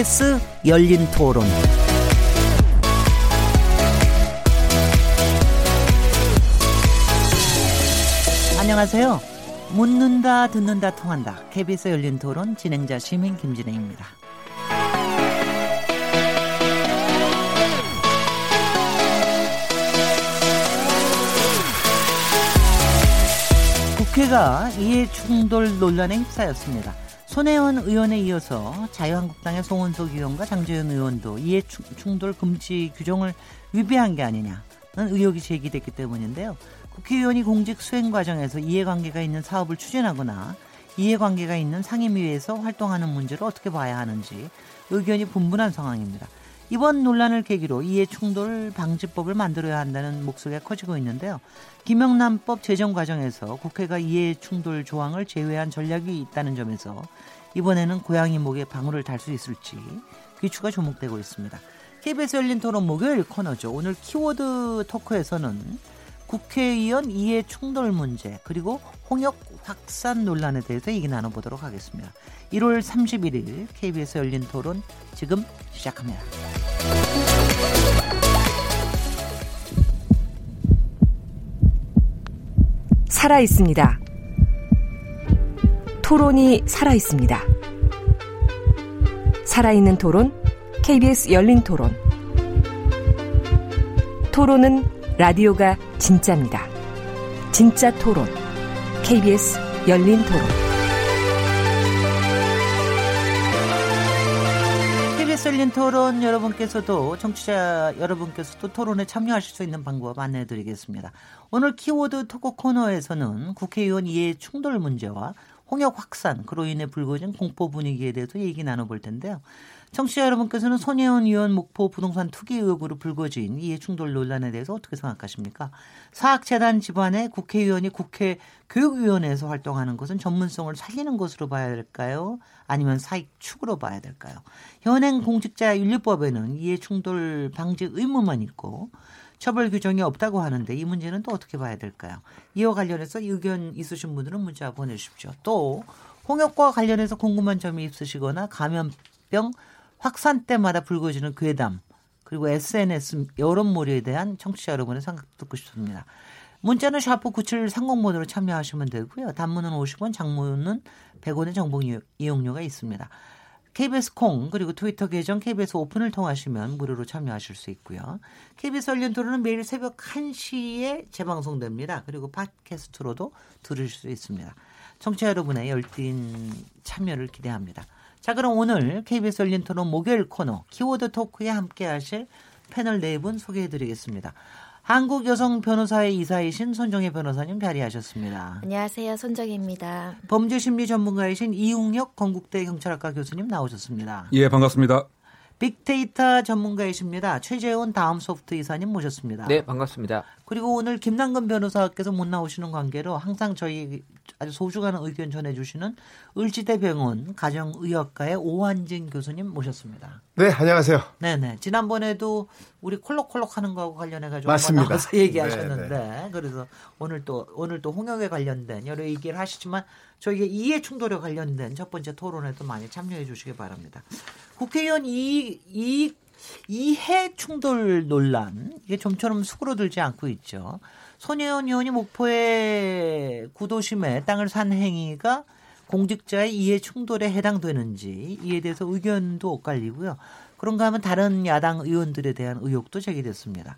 KBS 열린 토론. 안녕하세요. 묻는다, 듣는다, 통한다. KBS 열린 토론 진행자 시민 김진혜입니다. 국회가 이해 충돌 논란에 휩싸였습니다. 손혜원 의원에 이어서 자유한국당의 송원석 의원과 장재현 의원도 이해 충돌 금지 규정을 위배한 게 아니냐는 의혹이 제기됐기 때문인데요. 국회의원이 공직 수행 과정에서 이해관계가 있는 사업을 추진하거나 이해관계가 있는 상임위에서 활동하는 문제를 어떻게 봐야 하는지 의견이 분분한 상황입니다. 이번 논란을 계기로 이해 충돌 방지법을 만들어야 한다는 목소리가 커지고 있는데요. 김영란법 제정 과정에서 국회가 이해 충돌 조항을 제외한 전략이 있다는 점에서 이번에는 고양이 목에 방울을 달 수 있을지 귀추가 주목되고 있습니다. KBS 열린 토론 목요일 코너죠. 오늘 키워드 토크에서는 국회의원 이해 충돌 문제 그리고 홍역 확산 논란에 대해서 얘기 나눠보도록 하겠습니다. 1월 31일 KBS 열린 토론 지금 시작합니다. 살아 있습니다. 토론이 살아 있습니다. 살아있는 토론, KBS 열린 토론. 토론은 라디오가 진짜입니다. 진짜 토론. KBS 열린 토론. KBS 열린 토론 여러분께서도 청취자 여러분께서도 토론에 참여하실 수 있는 방법 안내해 드리겠습니다. 오늘 키워드 토크 코너에서는 국회의원 이해 충돌 문제와 홍역 확산 그로 인해 불거진 공포 분위기에 대해서 얘기 나눠볼 텐데요. 청취자 여러분께서는 손혜원 의원 목포 부동산 투기 의혹으로 불거진 이해 충돌 논란에 대해서 어떻게 생각하십니까? 사학재단 집안의 국회의원이 국회 교육위원회에서 활동하는 것은 전문성을 살리는 것으로 봐야 될까요? 아니면 사익 축으로 봐야 될까요? 현행 공직자 윤리법에는 이해 충돌 방지 의무만 있고 처벌 규정이 없다고 하는데 이 문제는 또 어떻게 봐야 될까요? 이와 관련해서 의견 있으신 분들은 문자 보내주십시오. 또 홍역과 관련해서 궁금한 점이 있으시거나 감염병 확산 때마다 불거지는 괴담 그리고 SNS 여론몰이에 대한 청취자 여러분의 생각 듣고 싶습니다. 문자는 샤프 9730번으로 참여하시면 되고요. 단문은 50원, 장문은 100원의 정보 이용료가 있습니다. KBS 콩 그리고 트위터 계정 KBS 오픈을 통하시면 무료로 참여하실 수 있고요. KBS 얼린 토론은 매일 새벽 1시에 재방송됩니다. 그리고 팟캐스트로도 들으실 수 있습니다. 청취자 여러분의 열띤 참여를 기대합니다. 자, 그럼 오늘 KBS 열린 토론 목요일 코너 키워드 토크에 함께 하실 패널 네 분 소개해 드리겠습니다. 한국 여성 변호사의 이사이신 손정혜 변호사님 자리하셨습니다. 안녕하세요. 손정혜입니다. 범죄 심리 전문가이신 이웅혁 건국대 경찰학과 교수님 나오셨습니다. 예, 반갑습니다. 빅데이터 전문가이십니다. 최재원 다음 소프트 이사님 모셨습니다. 네, 반갑습니다. 그리고 오늘 김남근 변호사께서 못 나오시는 관계로 항상 저희 아주 소중한 의견 전해주시는 을지대병원 가정의학과의 오한진 교수님 모셨습니다. 네, 안녕하세요. 네네. 지난번에도 우리 콜록콜록 하는 거하고 관련해가지고. 나와서 얘기하셨는데 네, 그래서 오늘 또 오늘 또 홍역에 관련된 여러 얘기를 하시지만 저희가 이해 충돌에 관련된 첫 번째 토론에도 많이 참여해 주시기 바랍니다. 국회의원 이, 이, 이해 충돌 논란 이게 좀처럼 수그러들지 않고 있죠. 손혜원 의원이 목포의 구도심에 땅을 산 행위가 공직자의 이해 충돌에 해당되는지 이에 대해서 의견도 엇갈리고요. 그런가 하면 다른 야당 의원들에 대한 의혹도 제기됐습니다.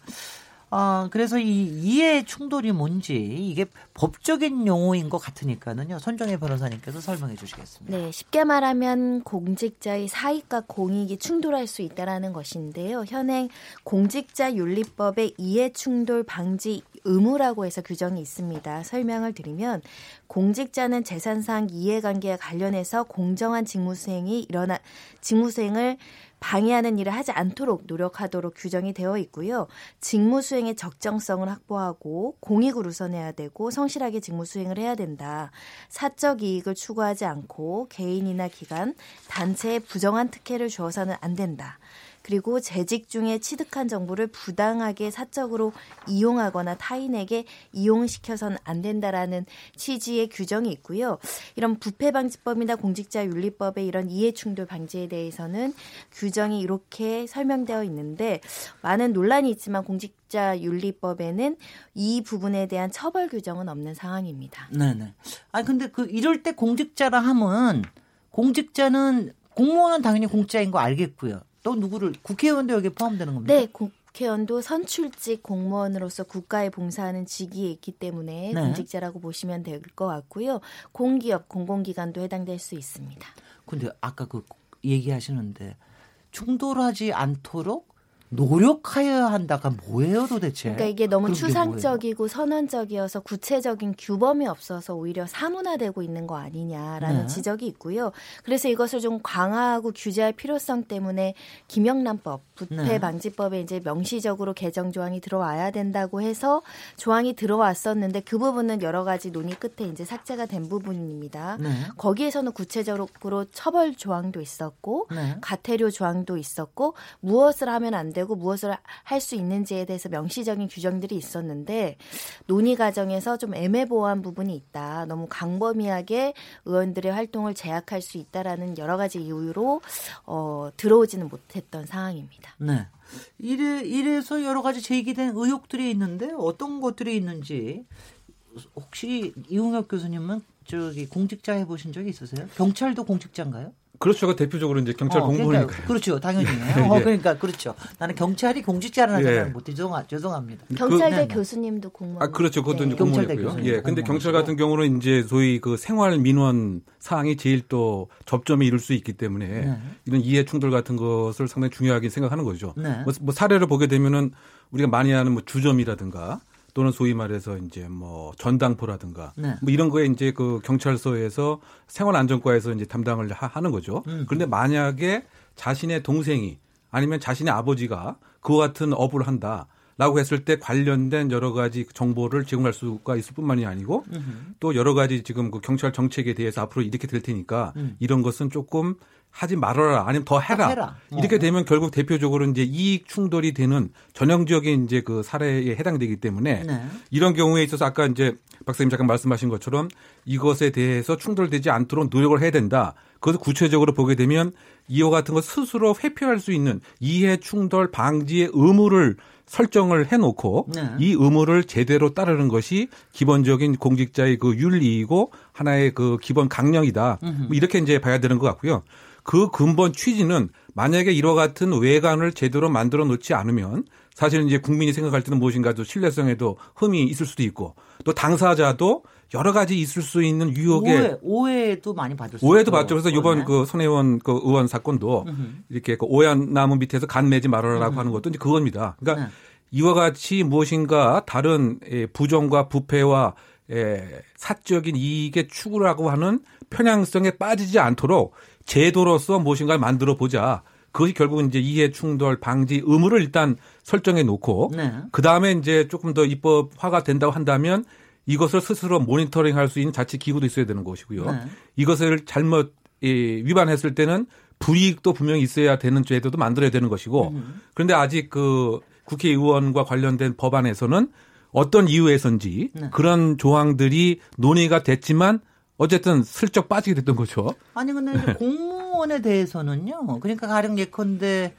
어, 그래서 이 이해 충돌이 뭔지 이게 법적인 용어인 것 같으니까는요. 손정혜 변호사님께서 설명해 주시겠습니다. 네, 쉽게 말하면 공직자의 사익과 공익이 충돌할 수 있다라는 것인데요. 현행 공직자 윤리법의 이해 충돌 방지 의무라고 해서 규정이 있습니다. 설명을 드리면 공직자는 재산상 이해관계와 관련해서 공정한 직무수행이 일어나 직무수행을 방해하는 일을 하지 않도록 노력하도록 규정이 되어 있고요. 직무 수행의 적정성을 확보하고 공익을 우선해야 되고 성실하게 직무 수행을 해야 된다. 사적 이익을 추구하지 않고 개인이나 기관, 단체에 부정한 특혜를 주어서는 안 된다. 그리고 재직 중에 취득한 정보를 부당하게 사적으로 이용하거나 타인에게 이용시켜서는 안 된다라는 취지의 규정이 있고요. 이런 부패 방지법이나 공직자 윤리법의 이런 이해 충돌 방지에 대해서는 규정이 이렇게 설명되어 있는데 많은 논란이 있지만 공직자 윤리법에는 이 부분에 대한 처벌 규정은 없는 상황입니다. 네 네. 아 근데 그 이럴 때 공직자라 하면 공직자는 공무원은 당연히 공직자인 거 알겠고요. 또 누구를 국회의원도 여기 포함되는 겁니까? 네, 국회의원도 선출직 공무원으로서 국가에 봉사하는 직위에 있기 때문에 네. 공직자라고 보시면 될 것 같고요. 공기업, 공공기관도 해당될 수 있습니다. 근데 아까 그 얘기하시는데 충돌하지 않도록 노력하여야 한다가 뭐예요 도대체? 그러니까 이게 너무 추상적이고 선언적이어서 구체적인 규범이 없어서 오히려 사문화되고 있는 거 아니냐라는 네. 지적이 있고요. 그래서 이것을 좀 강화하고 규제할 필요성 때문에 김영란법 부패 네. 방지법에 이제 명시적으로 개정 조항이 들어와야 된다고 해서 조항이 들어왔었는데 그 부분은 여러 가지 논의 끝에 이제 삭제가 된 부분입니다. 네. 거기에서는 구체적으로 처벌 조항도 있었고 네. 가태료 조항도 있었고 무엇을 하면 안 되고 되고 무엇을 할 수 있는지에 대해서 명시적인 규정들이 있었는데 논의 과정에서 좀 애매모호한 부분이 있다. 너무 강범위하게 의원들의 활동을 제약할 수 있다라는 여러 가지 이유로 어, 들어오지는 못했던 상황입니다. 네. 이래, 이래서 여러 가지 제기된 의혹들이 있는데 어떤 것들이 있는지 혹시 이웅혁 교수님은 저기 공직자 해보신 적이 있으세요? 경찰도 공직자인가요? 그렇죠. 그 대표적으로 이제 경찰 어, 공무원이니까. 그러니까, 그렇죠. 당연히. 예. 어, 그러니까 그렇죠. 나는 경찰이 공직자라는 예. 생각을 못해. 죄송하, 죄송합니다. 경찰대 그, 교수님도 공무원. 아, 그렇죠. 그것도 네. 이제 공무원이고요. 예. 근데 경찰 같은 경우는 이제 소위 그 생활 민원 사항이 제일 또 접점에 이룰 수 있기 때문에 네. 이런 이해 충돌 같은 것을 상당히 중요하게 생각하는 거죠. 네. 뭐, 뭐 사례를 보게 되면은 우리가 많이 하는 뭐 주점이라든가 또는 소위 말해서 이제 뭐 전당포라든가 네. 뭐 이런 거에 이제 그 경찰서에서 생활안전과에서 이제 담당을 하, 는 거죠. 음. 그런데 만약에 자신의 동생이 아니면 자신의 아버지가 그와 같은 업을 한다. 라고 했을 때 관련된 여러 가지 정보를 제공할 수가 있을 뿐만이 아니고 음흠. 또 여러 가지 지금 그 경찰 정책에 대해서 앞으로 이렇게 될 테니까 음. 이런 것은 조금 하지 말아라 아니면 더 해라. 해라. 이렇게 어. 되면 결국 대표적으로 이제 이익 충돌이 되는 전형적인 이제 그 사례에 해당되기 때문에 네. 이런 경우에 있어서 아까 이제 박사님 잠깐 말씀하신 것처럼 이것에 대해서 충돌되지 않도록 노력을 해야 된다. 그것을 구체적으로 보게 되면 이와 같은 것 스스로 회피할 수 있는 이해 충돌 방지의 의무를 설정을 해놓고 네. 이 의무를 제대로 따르는 것이 기본적인 공직자의 그 윤리이고 하나의 그 기본 강령이다. 뭐 이렇게 이제 봐야 되는 것 같고요. 그 근본 취지는 만약에 이와 같은 외관을 제대로 만들어 놓지 않으면 사실은 이제 국민이 생각할 때는 무엇인가 도 신뢰성에도 흠이 있을 수도 있고 또 당사자도 여러 가지 있을 수 있는 유혹에 오해, 도 많이 받을 수 오해도 받죠. 그래서 이번 그 손혜원 그 의원 사건도 으흠. 이렇게 그 오얏 나무 밑에서 간 매지 말아라라고 으흠. 하는 것도 이제 그겁니다. 그러니까 네. 이와 같이 무엇인가 다른 예, 부정과 부패와 예, 사적인 이익의 추구라고 하는 편향성에 빠지지 않도록 제도로서 무엇인가를 만들어 보자. 그것이 결국은 이제 이해 충돌 방지 의무를 일단 설정해 놓고 네. 그 다음에 이제 조금 더 입법화가 된다고 한다면 이것을 스스로 모니터링 할 수 있는 자치 기구도 있어야 되는 것이고요. 네. 이것을 잘못 위반했을 때는 불이익도 분명히 있어야 되는 제도도 만들어야 되는 것이고 음. 그런데 아직 그 국회의원과 관련된 법안에서는 어떤 이유에선지 네. 그런 조항들이 논의가 됐지만 어쨌든 슬쩍 빠지게 됐던 거죠. 아니 근데 이제 공무원에 대해서는요. 그러니까 가령 예컨대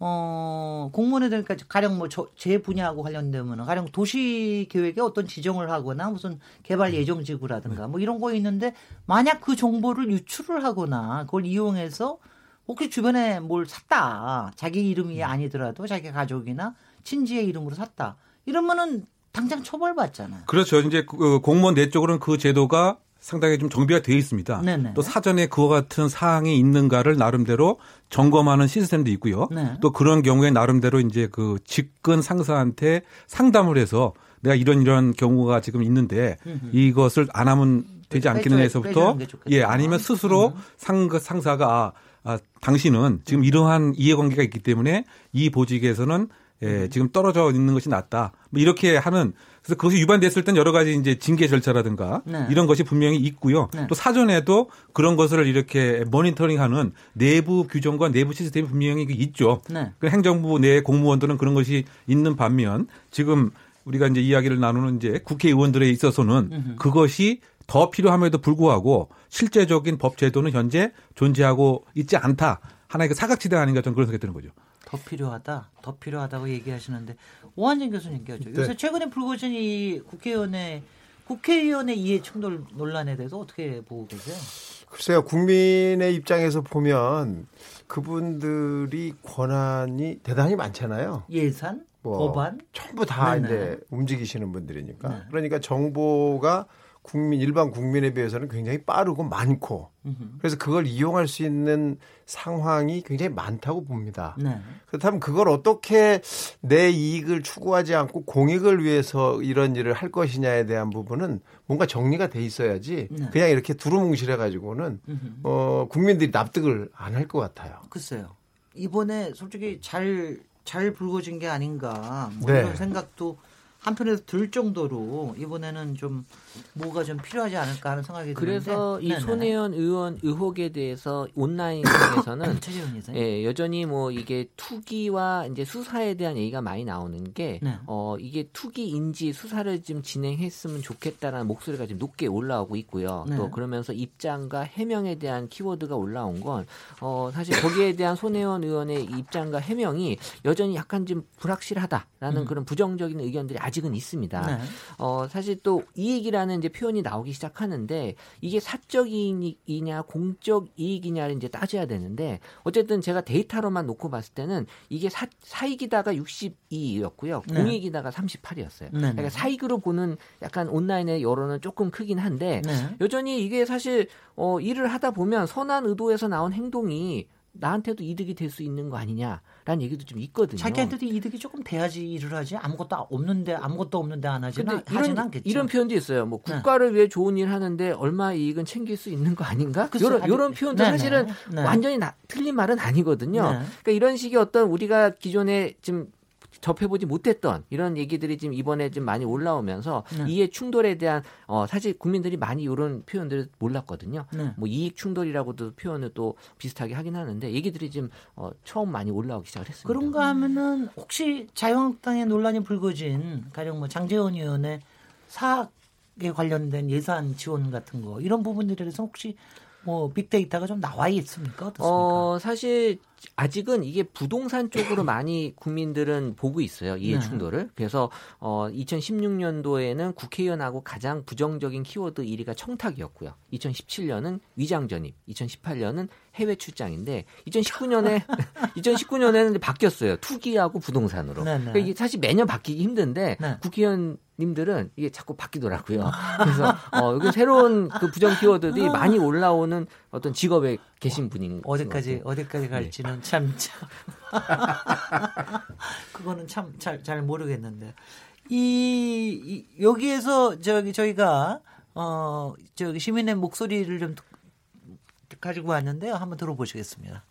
어 공무원에 대니까 가령 뭐 제 분야하고 관련되면 가령 도시 계획에 어떤 지정을 하거나 무슨 개발 예정 지구라든가 뭐 이런 거 있는데 만약 그 정보를 유출을 하거나 그걸 이용해서 혹시 주변에 뭘 샀다 자기 이름이 아니더라도 자기 가족이나 친지의 이름으로 샀다 이러면은 당장 처벌받잖아요. 그렇죠. 이제 그 공무원 내 쪽으로는 그 제도가 상당히 좀 정비가 되어 있습니다. 네네. 또 사전에 그와 같은 사항이 있는가를 나름대로 점검하는 시스템도 있고요. 네. 또 그런 경우에 나름대로 이제 그 직근 상사한테 상담을 해서 내가 이런 이런 경우가 지금 있는데 이것을 안 하면 되지 않겠는 해서부터 예 아니면 스스로 상 상사가 아, 아 당신은 지금 이러한 이해관계가 있기 때문에 이 보직에서는 예, 지금 떨어져 있는 것이 낫다. 뭐 이렇게 하는 그래서 그것이 위반됐을 땐 여러 가지 이제 징계 절차라든가 네. 이런 것이 분명히 있고요. 네. 또 사전에도 그런 것을 이렇게 모니터링하는 내부 규정과 내부 시스템이 분명히 있죠. 네. 그 행정부 내 공무원들은 그런 것이 있는 반면 지금 우리가 이제 이야기를 나누는 이제 국회의원들에 있어서는 그것이 더 필요함에도 불구하고 실제적인 법 제도는 현재 존재하고 있지 않다. 하나의 그 사각지대 아닌가 저는 그런 생각이 드는 거죠. 더 필요하다, 더 필요하다고 얘기하시는데 오한진 교수님께서 네. 요새 최근에 불거진 이 국회의원의 국회의원의 이해 충돌 논란에 대해서 어떻게 보고 계세요? 글쎄요, 국민의 입장에서 보면 그분들이 권한이 대단히 많잖아요. 예산, 뭐 법안, 전부 다 네네. 이제 움직이시는 분들이니까. 네. 그러니까 정보가 국민 일반 국민에 비해서는 굉장히 빠르고 많고 그래서 그걸 이용할 수 있는 상황이 굉장히 많다고 봅니다. 네. 그렇다면 그걸 어떻게 내 이익을 추구하지 않고 공익을 위해서 이런 일을 할 것이냐에 대한 부분은 뭔가 정리가 돼 있어야지 네. 그냥 이렇게 두루뭉실해 가지고는 어 국민들이 납득을 안 할 것 같아요. 글쎄요. 이번에 솔직히 잘잘 불거진 게 아닌가 뭐 네. 이런 생각도 한편에서 들 정도로 이번에는 좀 뭐가 좀 필요하지 않을까 하는 생각이 드는데 그래서 이 네네. 손혜원 의원 의혹에 대해서 온라인상에서는 예, 여전히 뭐 이게 투기와 이제 수사에 대한 얘기가 많이 나오는 게 네. 어, 이게 투기인지 수사를 좀 진행했으면 좋겠다라는 목소리가 지금 높게 올라오고 있고요. 네. 또 그러면서 입장과 해명에 대한 키워드가 올라온 건 어, 사실 거기에 대한 손혜원 의원의 입장과 해명이 여전히 약간 좀 불확실하다라는 음. 그런 부정적인 의견들이 아직은 있습니다. 네. 어, 사실 또 이 얘기라는 이제 표현이 나오기 시작하는데 이게 사적 이익이냐 공적 이익이냐를 이제 따져야 되는데 어쨌든 제가 데이터로만 놓고 봤을 때는 이게 사, 사익이다가 62였고요. 공익이다가 38이었어요. 네. 그러니까 사익으로 보는 약간 온라인의 여론은 조금 크긴 한데 네. 여전히 이게 사실 어, 일을 하다 보면 선한 의도에서 나온 행동이 나한테도 이득이 될 수 있는 거 아니냐라는 얘기도 좀 있거든요. 자기한테도 이득이 조금 돼야지 일을 하지 아무것도 없는데 아무것도 없는데 안 하지는 이런, 않겠죠. 이런 표현도 있어요. 뭐 네. 국가를 네. 위해 좋은 일 하는데 얼마 이익은 챙길 수 있는 거 아닌가? 이런 이런 표현도 네네. 사실은 네. 완전히 나, 틀린 말은 아니거든요. 네. 그러니까 이런 식의 어떤 우리가 기존에 지금 접해보지 못했던 이런 얘기들이 지금 이번에 좀 많이 올라오면서 네. 이해 충돌에 대한 어 사실 국민들이 많이 이런 표현들을 몰랐거든요. 네. 뭐 이익 충돌이라고도 표현을 또 비슷하게 하긴 하는데 얘기들이 지금 어 처음 많이 올라오기 시작했습니다. 그런가 하면은 혹시 자유한국당의 논란이 불거진 가령 뭐 장재원 의원의 사학에 관련된 예산 지원 같은 거 이런 부분들에 대해서 혹시 뭐 빅데이터가 좀 나와 있습니까? 어떻습니까? 어, 사실 아직은 이게 부동산 쪽으로 많이 국민들은 보고 있어요. 이해 네. 충돌을. 그래서 어 2016년도에는 국회의원하고 가장 부정적인 키워드 1위가 청탁이었고요. 2017년은 위장 전입, 2018년은 해외 출장인데 2019년에 2019년에는 바뀌었어요. 투기하고 부동산으로. 네, 네. 그러니까 이게 사실 매년 바뀌기 힘든데 네. 국회의원 님들은 이게 자꾸 바뀌더라고요. 그래서 어, 여기 새로운 그 부정 키워드들이 많이 올라오는 어떤 직업에 계신 분인 어디까지 어디까지 갈지는 네. 참, 참. 그거는 참 잘잘 모르겠는데 이, 이 여기에서 저기 저희가 어 저기 시민의 목소리를 좀 가지고 왔는데요. 한번 들어보시겠습니다.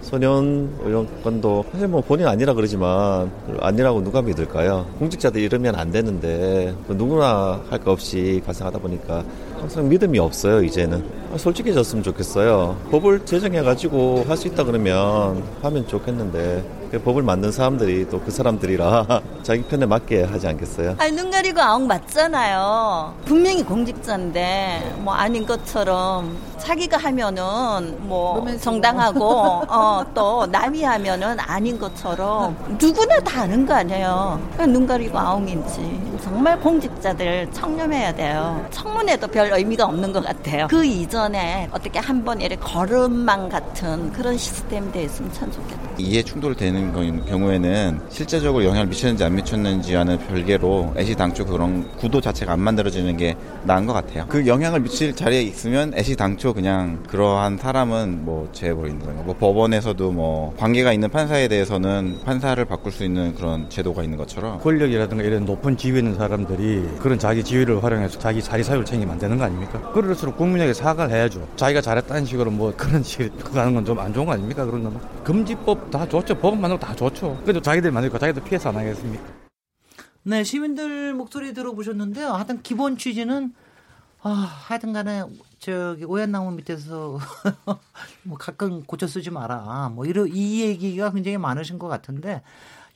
소년 의원권도 사실 뭐 본인 아니라 그러지만 아니라고 누가 믿을까요? 공직자들 이러면 안 되는데 그 누구나 할거 없이 발생하다 보니까 항상 믿음이 없어요 이제는 솔직해졌으면 좋겠어요 법을 제정해가지고 할 수 있다 그러면 하면 좋겠는데 그 법을 만든 사람들이 또 그 사람들이라 자기 편에 맞게 하지 않겠어요? 아니 눈 가리고 아웅 맞잖아요. 분명히 공직자인데 뭐 아닌 것처럼 자기가 하면은 뭐 정당하고 어, 또 남이 하면은 아닌 것처럼 누구나 다 아는 거 아니에요. 눈 가리고 아웅인지 정말 공직자들 청렴해야 돼요. 청문회도 별 의미가 없는 것 같아요. 그 이전에 어떻게 한 번 이렇게 걸음망 같은 그런 시스템이 돼 있으면 참 좋겠다. 이해 충돌되는 경우에는 실제적으로 영향을 미쳤는지 안 미쳤는지와는 별개로 애시당초 그런 구도 자체가 안 만들어지는 게 나은 것 같아요. 그 영향을 미칠 자리에 있으면 애시당초 그냥 그러한 사람은 뭐 제해버리는 거예요. 뭐 법원에서도 뭐 관계가 있는 판사에 대해서는 판사를 바꿀 수 있는 그런 제도가 있는 것처럼 권력이라든가 이런 높은 지위는 있는 사람들이 그런 자기 지위를 활용해서 자기 자리 사유를 챙기면 안 되는 거 아닙니까? 그럴수록 국민에게 사과를 해야죠. 자기가 잘했다는 식으로 뭐 그런 식으로 가는 건 좀 안 좋은 거 아닙니까? 그런 거는. 금지법 다 좋죠. 법 만들고 다 좋죠. 그래도 자기들 만들고 자기들 피해서 안 하겠습니까? 네, 시민들 목소리 들어보셨는데요. 하여튼 기본 취지는 아, 하여튼 간에 저기 오얏나무 밑에서 뭐 가끔 고쳐 쓰지 마라. 뭐 이런 이 얘기가 굉장히 많으신 것 같은데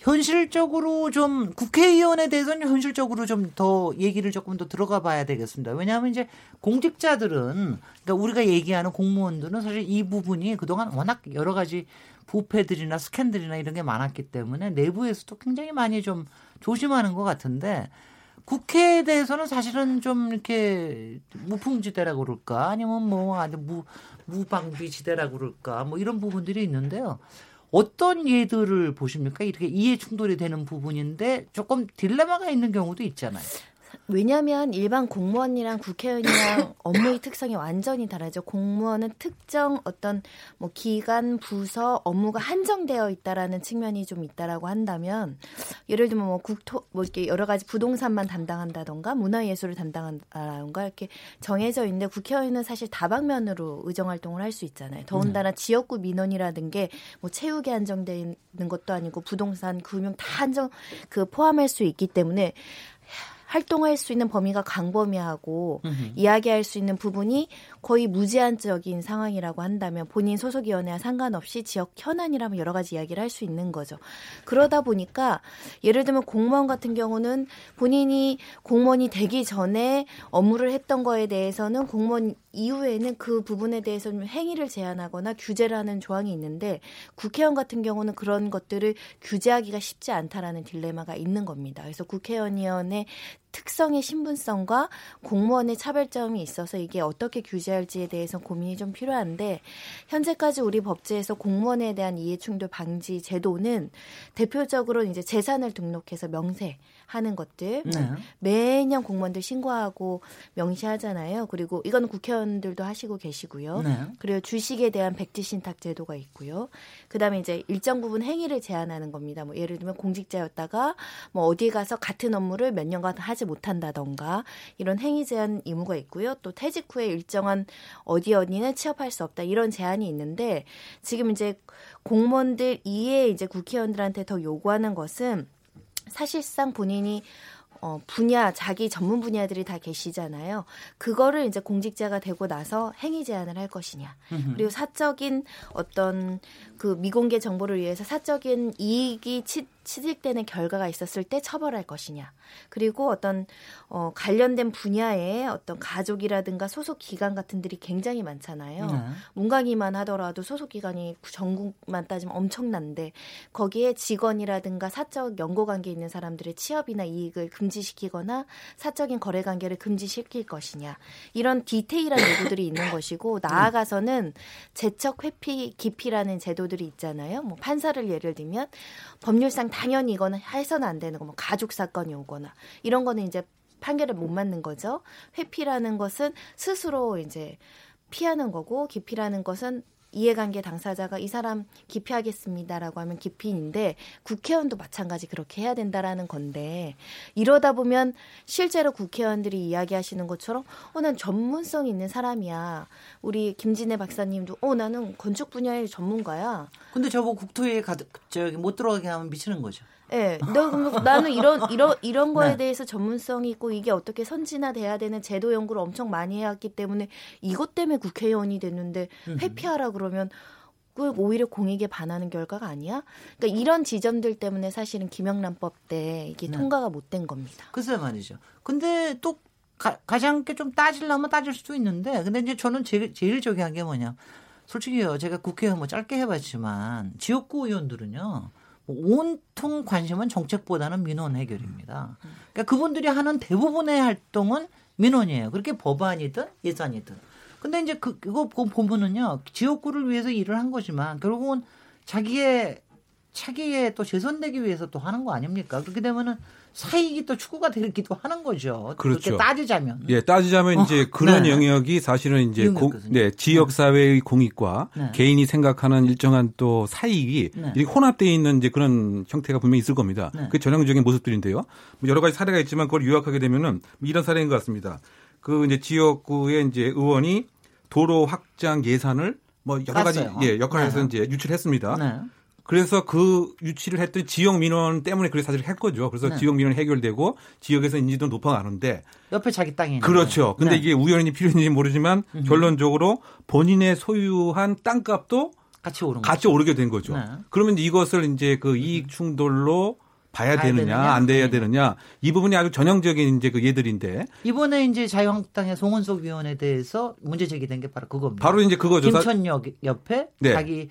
현실적으로 좀 국회의원에 대해서는 현실적으로 좀 더 얘기를 조금 더 들어가 봐야 되겠습니다. 왜냐하면 이제 공직자들은 그러니까 우리가 얘기하는 공무원들은 사실 이 부분이 그동안 워낙 여러 가지 부패들이나 스캔들이나 이런 게 많았기 때문에 내부에서도 굉장히 많이 좀 조심하는 것 같은데 국회에 대해서는 사실은 좀 이렇게 무풍지대라고 그럴까 아니면 뭐 아주 무 무방비지대라고 그럴까 뭐 이런 부분들이 있는데요. 어떤 예들을 보십니까? 이렇게 이해 충돌이 되는 부분인데 조금 딜레마가 있는 경우도 있잖아요. 왜냐하면 일반 공무원이랑 국회의원이랑 업무의 특성이 완전히 다르죠. 공무원은 특정 어떤 뭐 기관, 부서, 업무가 한정되어 있다라는 측면이 좀 있다라고 한다면 예를 들면 뭐 국토 뭐 이렇게 여러 가지 부동산만 담당한다던가 문화예술을 담당한다던가 이렇게 정해져 있는데 국회의원은 사실 다방면으로 의정 활동을 할 수 있잖아요. 더군다나 음. 지역구 민원이라든 게 뭐 체육에 한정되어 있는 것도 아니고 부동산, 금융 다 한정 그 포함할 수 있기 때문에 활동할 수 있는 범위가 광범위하고 음흠. 이야기할 수 있는 부분이 거의 무제한적인 상황이라고 한다면 본인 소속 위원회와 상관없이 지역 현안이라면 여러 가지 이야기를 할 수 있는 거죠. 그러다 보니까 예를 들면 공무원 같은 경우는 본인이 공무원이 되기 전에 업무를 했던 거에 대해서는 공무원 이후에는 그 부분에 대해서 는 행위를 제한하거나 규제를 하는 조항이 있는데 국회의원 같은 경우는 그런 것들을 규제하기가 쉽지 않다라는 딜레마가 있는 겁니다. 그래서 국회의원의 특성의 신분성과 공무원의 차별점이 있어서 이게 어떻게 규제할지에 대해서 고민이 좀 필요한데 현재까지 우리 법제에서 공무원에 대한 이해충돌 방지 제도는 대표적으로 이제 재산을 등록해서 명세 하는 것들 네. 매년 공무원들 신고하고 명시하잖아요. 그리고 이건 국회의원들도 하시고 계시고요. 네. 그리고 주식에 대한 백지 신탁 제도가 있고요. 그다음에 이제 일정 부분 행위를 제한하는 겁니다. 뭐 예를 들면 공직자였다가 뭐 어디 가서 같은 업무를 몇 년간 하지 못한다던가 이런 행위 제한 의무가 있고요. 또 퇴직 후에 일정한 어디 어디는 취업할 수 없다 이런 제한이 있는데 지금 이제 공무원들 이에 이제 국회의원들한테 더 요구하는 것은 사실상 본인이 어, 분야, 자기 전문 분야들이 다 계시잖아요. 그거를 이제 공직자가 되고 나서 행위 제한을 할 것이냐. 그리고 사적인 어떤 그 미공개 정보를 위해서 사적인 이익이 치, 취득되는 결과가 있었을 때 처벌할 것이냐. 그리고 어떤 어 관련된 분야의 어떤 가족이라든가 소속 기관 같은 들이 굉장히 많잖아요. 네. 문광이만 하더라도 소속 기관이 전국만 따지면 엄청난데 거기에 직원이라든가 사적 연고 관계 있는 사람들의 취업이나 이익을 금지시키거나 사적인 거래 관계를 금지시킬 것이냐. 이런 디테일한 요구들이 있는 것이고 나아가서는 재척 회피 기피라는 제도들이 있잖아요. 뭐 판사를 예를 들면 법률상 당연히 이거는 해서는 안 되는 거, 뭐 가족 사건이 오거나 이런 거는 이제 판결을 못 맞는 거죠. 회피라는 것은 스스로 이제 피하는 거고 기피라는 것은 이해관계 당사자가 이 사람 기피하겠습니다라고 하면 기피인데 국회의원도 마찬가지 그렇게 해야 된다라는 건데 이러다 보면 실제로 국회의원들이 이야기하시는 것처럼 어 난 전문성 있는 사람이야. 우리 김진애 박사님도 어 나는 건축 분야의 전문가야. 근데 저보고 국토위에 가 저기 못 들어가게 하면 미치는 거죠. 예, 네, 너 나는 이런 이런 이런 거에 네. 대해서 전문성이 있고 이게 어떻게 선진화돼야 되는 제도 연구를 엄청 많이 해왔기 때문에 이것 때문에 국회의원이 됐는데 회피하라 그러면 그 오히려 공익에 반하는 결과가 아니야? 그러니까 이런 지점들 때문에 사실은 김영란법 때 이게 네. 통과가 못 된 겁니다. 글쎄 말이죠. 근데 또 가, 가장 좀 따질려면 따질 수도 있는데 근데 이제 저는 제일 제일 저기 한 게 뭐냐? 솔직히요. 제가 국회의원 뭐 짧게 해봤지만 지역구 의원들은요. 온통 관심은 정책보다는 민원 해결입니다. 그러니까 그분들이 하는 대부분의 활동은 민원이에요. 그렇게 법안이든 예산이든. 근데 이제 그, 그거 보면은요, 지역구를 위해서 일을 한 거지만 결국은 자기의 차기에 또 재선되기 위해서 또 하는 거 아닙니까? 그렇게 되면은 사익이 또 추구가 되기도 하는 거죠. 그렇죠. 따지자면. 예, 따지자면 어, 이제 그런 네. 영역이 사실은 이제 고, 네, 지역 사회의 공익과 네. 개인이 생각하는 일정한 또 사익이 네. 이렇게 혼합되어 있는 이제 그런 형태가 분명히 있을 겁니다. 네. 그 전형적인 모습들인데요. 뭐 여러 가지 사례가 있지만 그걸 요약하게 되면은 이런 사례인 것 같습니다. 그 이제 지역구의 이제 의원이 도로 확장 예산을 뭐 여러 가지 예, 역할을 해서 네. 이제 유출했습니다. 네. 그래서 그 유치를 했던 지역 민원 때문에 그래 사실 했거죠. 그래서 네. 지역 민원 해결되고 지역에서 인지도 높아가는데 옆에 자기 땅이 그렇죠. 근데 네. 이게 우연히 필요한지 모르지만 음. 결론적으로 본인의 소유한 땅값도 같이 오른 같이 오르게 된 거죠. 네. 그러면 이것을 이제 그 이익 충돌로 봐야, 되느냐, 되느냐, 안 돼야 되느냐 이 부분이 아주 전형적인 이제 그 예들인데 이번에 이제 자유한국당의 송원석 위원에 대해서 문제 제기된 게 바로 그겁니다. 바로 이제 그거죠. 김천역 옆에 네. 자기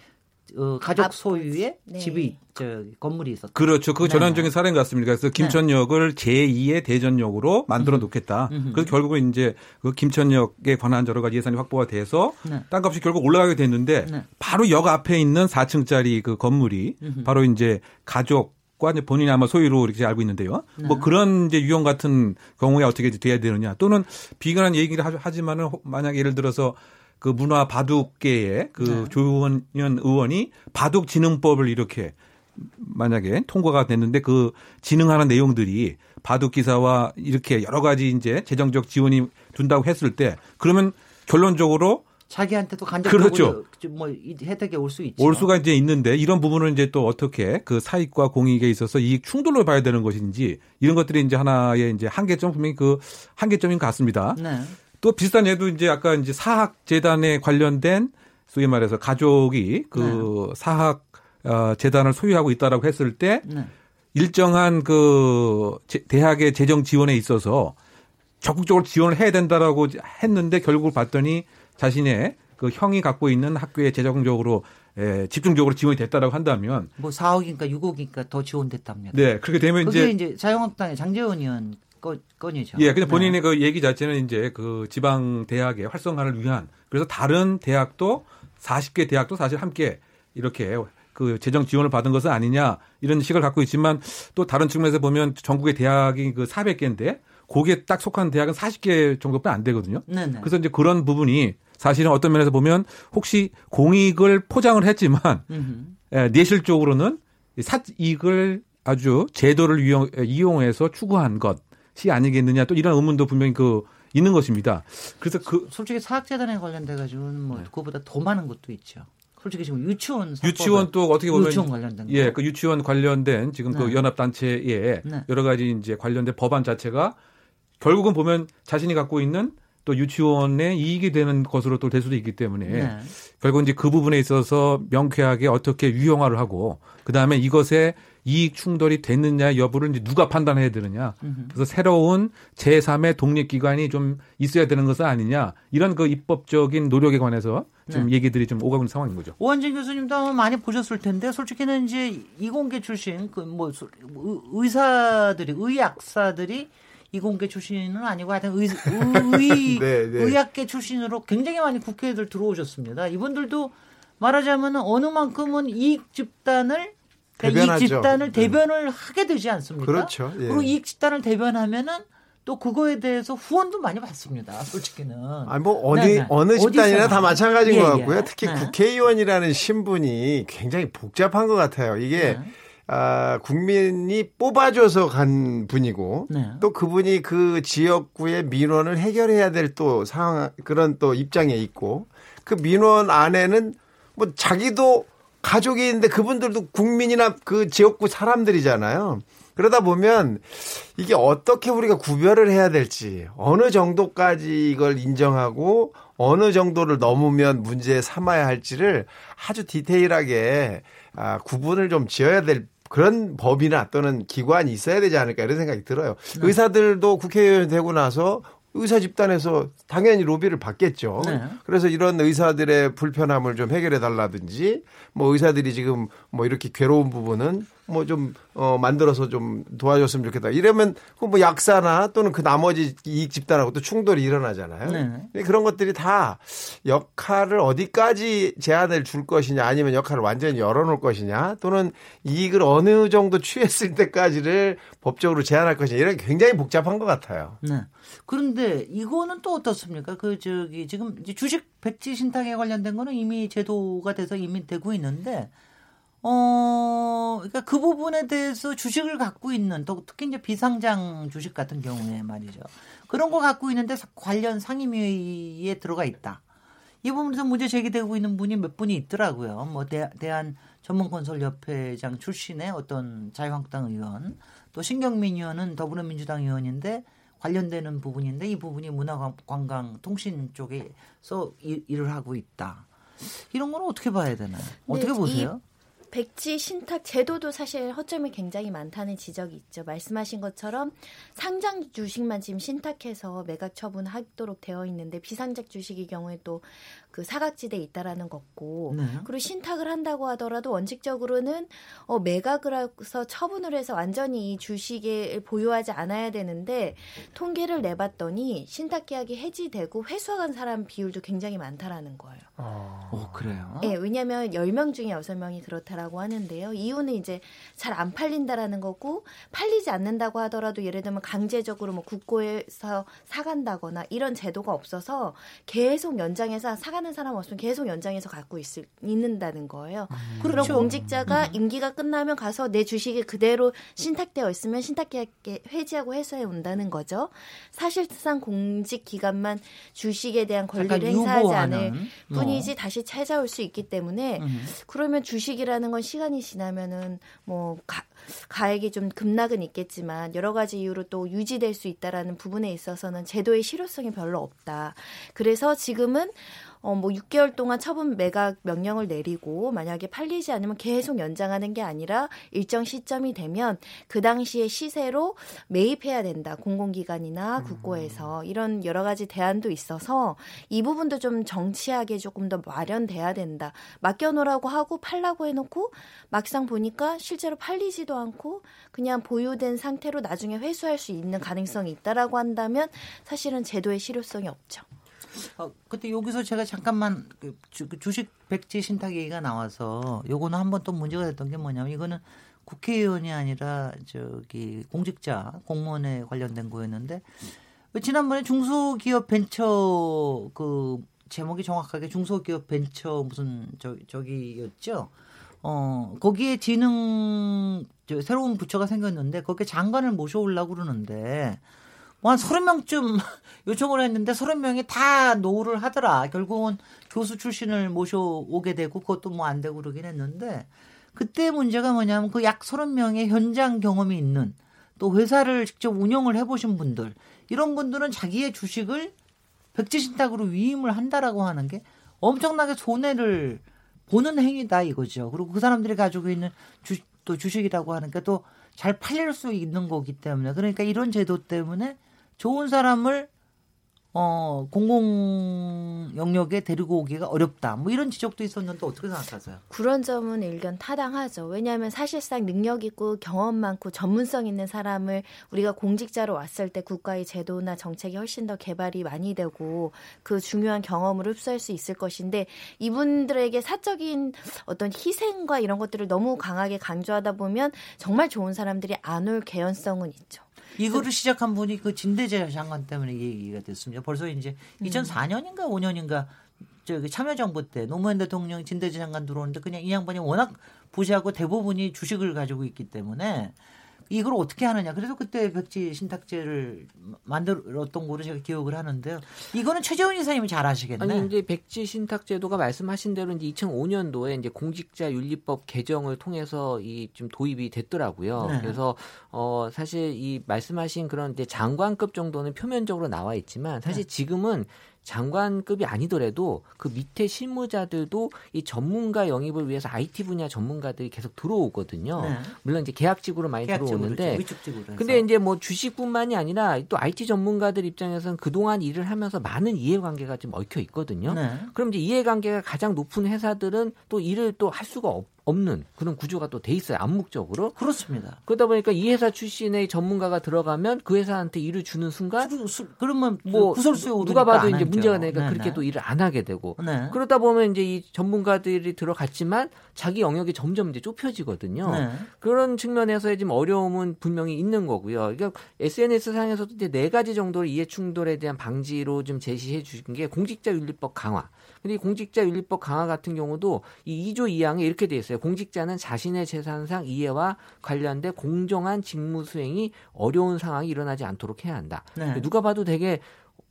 어, 가족 소유의 네. 집이 저 건물이 있었다. 그렇죠. 그 네. 전환적인 사례인 것 같습니다. 그래서 네. 김천역을 제2의 대전역으로 만들어 놓겠다. 그래서 결국은 이제 그 김천역에 관한 여러 가지 예산이 확보가 돼서 네. 땅값이 결국 올라가게 됐는데 네. 바로 역 앞에 있는 4층짜리 그 건물이 바로 이제 가족 과 본인이 아마 소유로 이렇게 알고 있는데요. 네. 뭐 그런 이제 유형 같은 경우에 어떻게 돼야 되느냐 또는 비관한 얘기를 하지만은 만약 예를 들어서 그 문화 바둑계의 그 네. 조원현 의원이 바둑 진흥법을 이렇게 만약에 통과가 됐는데 그 진흥하는 내용들이 바둑 기사와 이렇게 여러 가지 이제 재정적 지원이 준다고 했을 때 그러면 결론적으로 자기한테도 간접적으로 그렇죠. 뭐 혜택이 올 수 있죠. 올 수가 이제 있는데 이런 부분은 이제 또 어떻게 그 사익과 공익에 있어서 이익 충돌로 봐야 되는 것인지 이런 것들이 이제 하나의 이제 한계점 분명히 그 한계점인 것 같습니다. 네. 또 비슷한 예도 이제 아까 이제 사학 재단에 관련된 소위 말해서 가족이 그 네. 사학 어, 재단을 소유하고 있다라고 했을 때 네. 일정한 그 대학의 재정 지원에 있어서 적극적으로 지원을 해야 된다라고 했는데 결국 봤더니 자신의 그 형이 갖고 있는 학교에 재정적으로 에, 집중적으로 지원이 됐다라고 한다면 뭐 4억인가 6억인가 더 지원됐답니다. 네, 그렇게 되면 이제 이제 자유한국당의 장재원 의원 건이죠. 예, 근데 본인의 네. 그 얘기 자체는 이제 그 지방 대학의 활성화를 위한 그래서 다른 대학도 40개 대학도 사실 함께 이렇게 그 재정 지원을 받은 것은 아니냐 이런 식을 갖고 있지만 또 다른 측면에서 보면 전국의 대학이 그 400개인데 거기에 딱 속한 대학은 40개 정도뿐 안 되거든요. 네네. 네. 그래서 이제 그런 부분이 사실은 어떤 면에서 보면 혹시 공익을 포장을 했지만 예, 내실적으로는 사익을 아주 제도를 이용, 이용해서 추구한 것 이 아니겠느냐 또 이런 의문도 분명히 그 있는 것입니다. 그래서 그 솔직히 사학재단에 관련돼 가지고는 뭐 네. 그거보다 더 많은 것도 있죠. 솔직히 지금 유치원 유치원 또 어떻게 보면 유치원 관련된 예, 그 유치원 관련된 지금 그 네. 그 연합 단체에 네. 여러 가지 이제 관련된 법안 자체가 결국은 보면 자신이 갖고 있는 또 유치원에 이익이 되는 것으로 또 될 수도 있기 때문에 네. 결국 이제 그 부분에 있어서 명쾌하게 어떻게 유형화를 하고 그 다음에 이것에 이익 충돌이 됐느냐 여부를 이제 누가 판단해야 되느냐. 그래서 새로운 제3의 독립기관이 좀 있어야 되는 것은 아니냐. 이런 그 입법적인 노력에 관해서 좀 네. 얘기들이 좀 오가고 있는 상황인 거죠. 오한진 교수님도 많이 보셨을 텐데 솔직히는 이제 이공계 출신 그 뭐 의사들이 의학사들이 이공계 출신은 아니고 하여튼 의, 의, 네, 네. 의학계 출신으로 굉장히 많이 국회에들 들어오셨습니다. 이분들도 말하자면 어느 만큼은 이익 집단을 그러니까 이익 집단을 네. 대변을 하게 되지 않습니까? 그렇죠. 예. 그리고 이익 집단을 대변하면은 또 그거에 대해서 후원도 많이 받습니다. 솔직히는. 아니 뭐 어디 네, 네. 어느 집단이나 다 마찬가지인 예, 것 같고요. 예. 특히 네. 국회의원이라는 신분이 굉장히 복잡한 것 같아요. 이게 네. 아, 국민이 뽑아줘서 간 분이고 네. 또 그분이 그 지역구의 민원을 해결해야 될 또 상황 그런 또 입장에 있고 그 민원 안에는 뭐 자기도 가족이 있는데 그분들도 국민이나 그 지역구 사람들이잖아요. 그러다 보면 이게 어떻게 우리가 구별을 해야 될지 어느 정도까지 이걸 인정하고 어느 정도를 넘으면 문제 삼아야 할지를 아주 디테일하게 아, 구분을 좀 지어야 될 그런 법이나 또는 기관이 있어야 되지 않을까 이런 생각이 들어요. 네. 의사들도 국회의원 되고 나서 의사 집단에서 당연히 로비를 받겠죠. 네. 그래서 이런 의사들의 불편함을 좀 해결해 달라든지 뭐 의사들이 지금 뭐 이렇게 괴로운 부분은 뭐좀 어, 만들어서 좀 도와줬으면 좋겠다. 이러면 그뭐 약사나 또는 그 나머지 이익 집단하고 또 충돌이 일어나잖아요. 네. 그런 것들이 다 역할을 어디까지 제한을 줄 것이냐 아니면 역할을 완전히 열어놓을 것이냐 또는 이익을 어느 정도 취했을 때까지를 법적으로 제한할 것이냐 이런 굉장히 복잡한 것 같아요. 네. 그런데 이거는 또 어떻습니까? 그 저기 지금 주식 백지 신탁에 관련된 거는 이미 제도가 돼서 이미 되고 있는데 어, 그러니까 그 부분에 대해서 주식을 갖고 있는, 또 특히 이제 비상장 주식 같은 경우에 말이죠. 그런 거 갖고 있는데 관련 상임위에 들어가 있다. 이 부분에서 문제 제기되고 있는 분이 몇 분이 있더라고요. 뭐 대, 대한 전문건설협회장 출신의 어떤 자유한국당 의원, 또 신경민 의원은 더불어민주당 의원인데 관련되는 부분인데 이 부분이 문화관광통신 쪽에서 일을 하고 있다. 이런 거는 어떻게 봐야 되나요? 어떻게 네, 보세요? 백지 신탁 제도도 사실 허점이 굉장히 많다는 지적이 있죠. 말씀하신 것처럼 상장 주식만 지금 신탁해서 매각 처분하도록 되어 있는데 비상장 주식의 경우에 또 그 사각지대에 있다라는 거고 네. 그리고 신탁을 한다고 하더라도 원칙적으로는 어, 매각을 해서 처분을 해서 완전히 이 주식을 보유하지 않아야 되는데 통계를 내봤더니 신탁 계약이 해지되고 회수한 사람 비율도 굉장히 많다라는 거예요. 어, 어 그래요? 네, 왜냐하면 10명 중에 6명이 그렇다라고 하는데요. 이유는 이제 잘 안 팔린다라는 거고 팔리지 않는다고 하더라도 예를 들면 강제적으로 뭐 국고에서 사간다거나 이런 제도가 없어서 계속 연장해서 사간 하는 사람 없으면 계속 연장해서 갖고 있을 있는다는 거예요. 음. 그럼 그렇죠. 공직자가 음. 임기가 끝나면 가서 내 주식이 그대로 신탁되어 있으면 신탁계약 회지하고 해소해 온다는 거죠. 사실상 공직 기간만 주식에 대한 권리를 행사하지 않을 뭐. 뿐이지 다시 찾아올 수 있기 때문에 음. 그러면 주식이라는 건 시간이 지나면은 뭐 가, 가액이 좀 급락은 있겠지만 여러 가지 이유로 또 유지될 수 있다라는 부분에 있어서는 제도의 실효성이 별로 없다. 그래서 지금은 어, 뭐 6개월 동안 처분 매각 명령을 내리고 만약에 팔리지 않으면 계속 연장하는 게 아니라 일정 시점이 되면 그 당시의 시세로 매입해야 된다. 공공기관이나 음. 국고에서 이런 여러 가지 대안도 있어서 이 부분도 좀 정치하게 조금 더 마련돼야 된다. 맡겨놓으라고 하고 팔라고 해놓고 막상 보니까 실제로 팔리지도 않고 그냥 보유된 상태로 나중에 회수할 수 있는 가능성이 있다라고 한다면 사실은 제도의 실효성이 없죠. 어, 그때 여기서 제가 잠깐만 그 주, 그식 백지 신탁 얘기가 나와서 요거는 한 번 또 문제가 됐던 게 뭐냐면 이거는 국회의원이 아니라 저기 공직자 공무원에 관련된 거였는데 지난번에 중소기업 벤처 그 제목이 정확하게 중소기업 벤처 무슨 저 저기였죠. 어 거기에 지능 저 새로운 부처가 생겼는데 거기에 장관을 모셔오려고 그러는데 뭐 한 서른 명쯤 요청을 했는데 서른 명이 다 no를 하더라. 결국은 교수 출신을 모셔오게 되고 그것도 뭐 안 되고 그러긴 했는데 그때 문제가 뭐냐면 그 약 서른 명의 현장 경험이 있는 또 회사를 직접 운영을 해보신 분들 이런 분들은 자기의 주식을 백지신탁으로 위임을 한다라고 하는 게 엄청나게 손해를 보는 행위다 이거죠. 그리고 그 사람들이 가지고 있는 주, 또 주식이라고 하는 게 또 잘 팔릴 수 있는 거기 때문에 그러니까 이런 제도 때문에 좋은 사람을 어, 공공 영역에 데리고 오기가 어렵다. 뭐 이런 지적도 있었는데 어떻게 생각하세요? 그런 점은 일견 타당하죠. 왜냐하면 사실상 능력 있고 경험 많고 전문성 있는 사람을 우리가 공직자로 왔을 때 국가의 제도나 정책이 훨씬 더 개발이 많이 되고 그 중요한 경험을 흡수할 수 있을 것인데 이분들에게 사적인 어떤 희생과 이런 것들을 너무 강하게 강조하다 보면 정말 좋은 사람들이 안 올 개연성은 있죠. 이거를 시작한 분이 그 진대재 장관 때문에 얘기가 됐습니다. 벌써 이제 2004년인가 5년인가 저기 참여정부 때 노무현 대통령 진대재 장관 들어오는데 그냥 이 양반이 워낙 부시하고 대부분이 주식을 가지고 있기 때문에 이걸 어떻게 하느냐. 그래서 그때 백지 신탁제를 만들었던 거로 제가 기억을 하는데요. 이거는 최재훈 이사님이 잘 아시겠네. 아니 이제 백지 신탁제도가 말씀하신 대로 이제 2005년도에 이제 공직자 윤리법 개정을 통해서 이 좀 도입이 됐더라고요. 네. 그래서 어 사실 이 말씀하신 그런 이제 장관급 정도는 표면적으로 나와 있지만 사실 네. 지금은 장관급이 아니더라도 그 밑에 실무자들도 이 전문가 영입을 위해서 IT 분야 전문가들이 계속 들어오거든요. 네. 물론 이제 계약직으로 많이 계약직으로 들어오는데 그렇죠. 근데 이제 뭐 주식뿐만이 아니라 또 IT 전문가들 입장에서는 그동안 일을 하면서 많은 이해관계가 좀 얽혀 있거든요. 네. 그럼 이제 이해관계가 가장 높은 회사들은 또 일을 또 할 수가 없 없는 그런 구조가 또 돼 있어요. 암묵적으로. 그렇습니다. 그러다 보니까 이 회사 출신의 전문가가 들어가면 그 회사한테 일을 주는 순간 그러면 뭐 구설수에 누가 봐도 이제 문제가 되니까 네, 그렇게 네. 또 일을 안 하게 되고 네. 그러다 보면 이제 이 전문가들이 들어갔지만 자기 영역이 점점 이제 좁혀지거든요. 네. 그런 측면에서의 지금 어려움은 분명히 있는 거고요. 그러니까 SNS 상에서도 이제 네 가지 정도의 이해 충돌에 대한 방지로 좀 제시해 주신 게 공직자 윤리법 강화. 근데 이 공직자윤리법 강화 같은 경우도 이 2조 2항에 이렇게 돼 있어요. 공직자는 자신의 재산상 이해와 관련된 공정한 직무 수행이 어려운 상황이 일어나지 않도록 해야 한다. 네. 누가 봐도 되게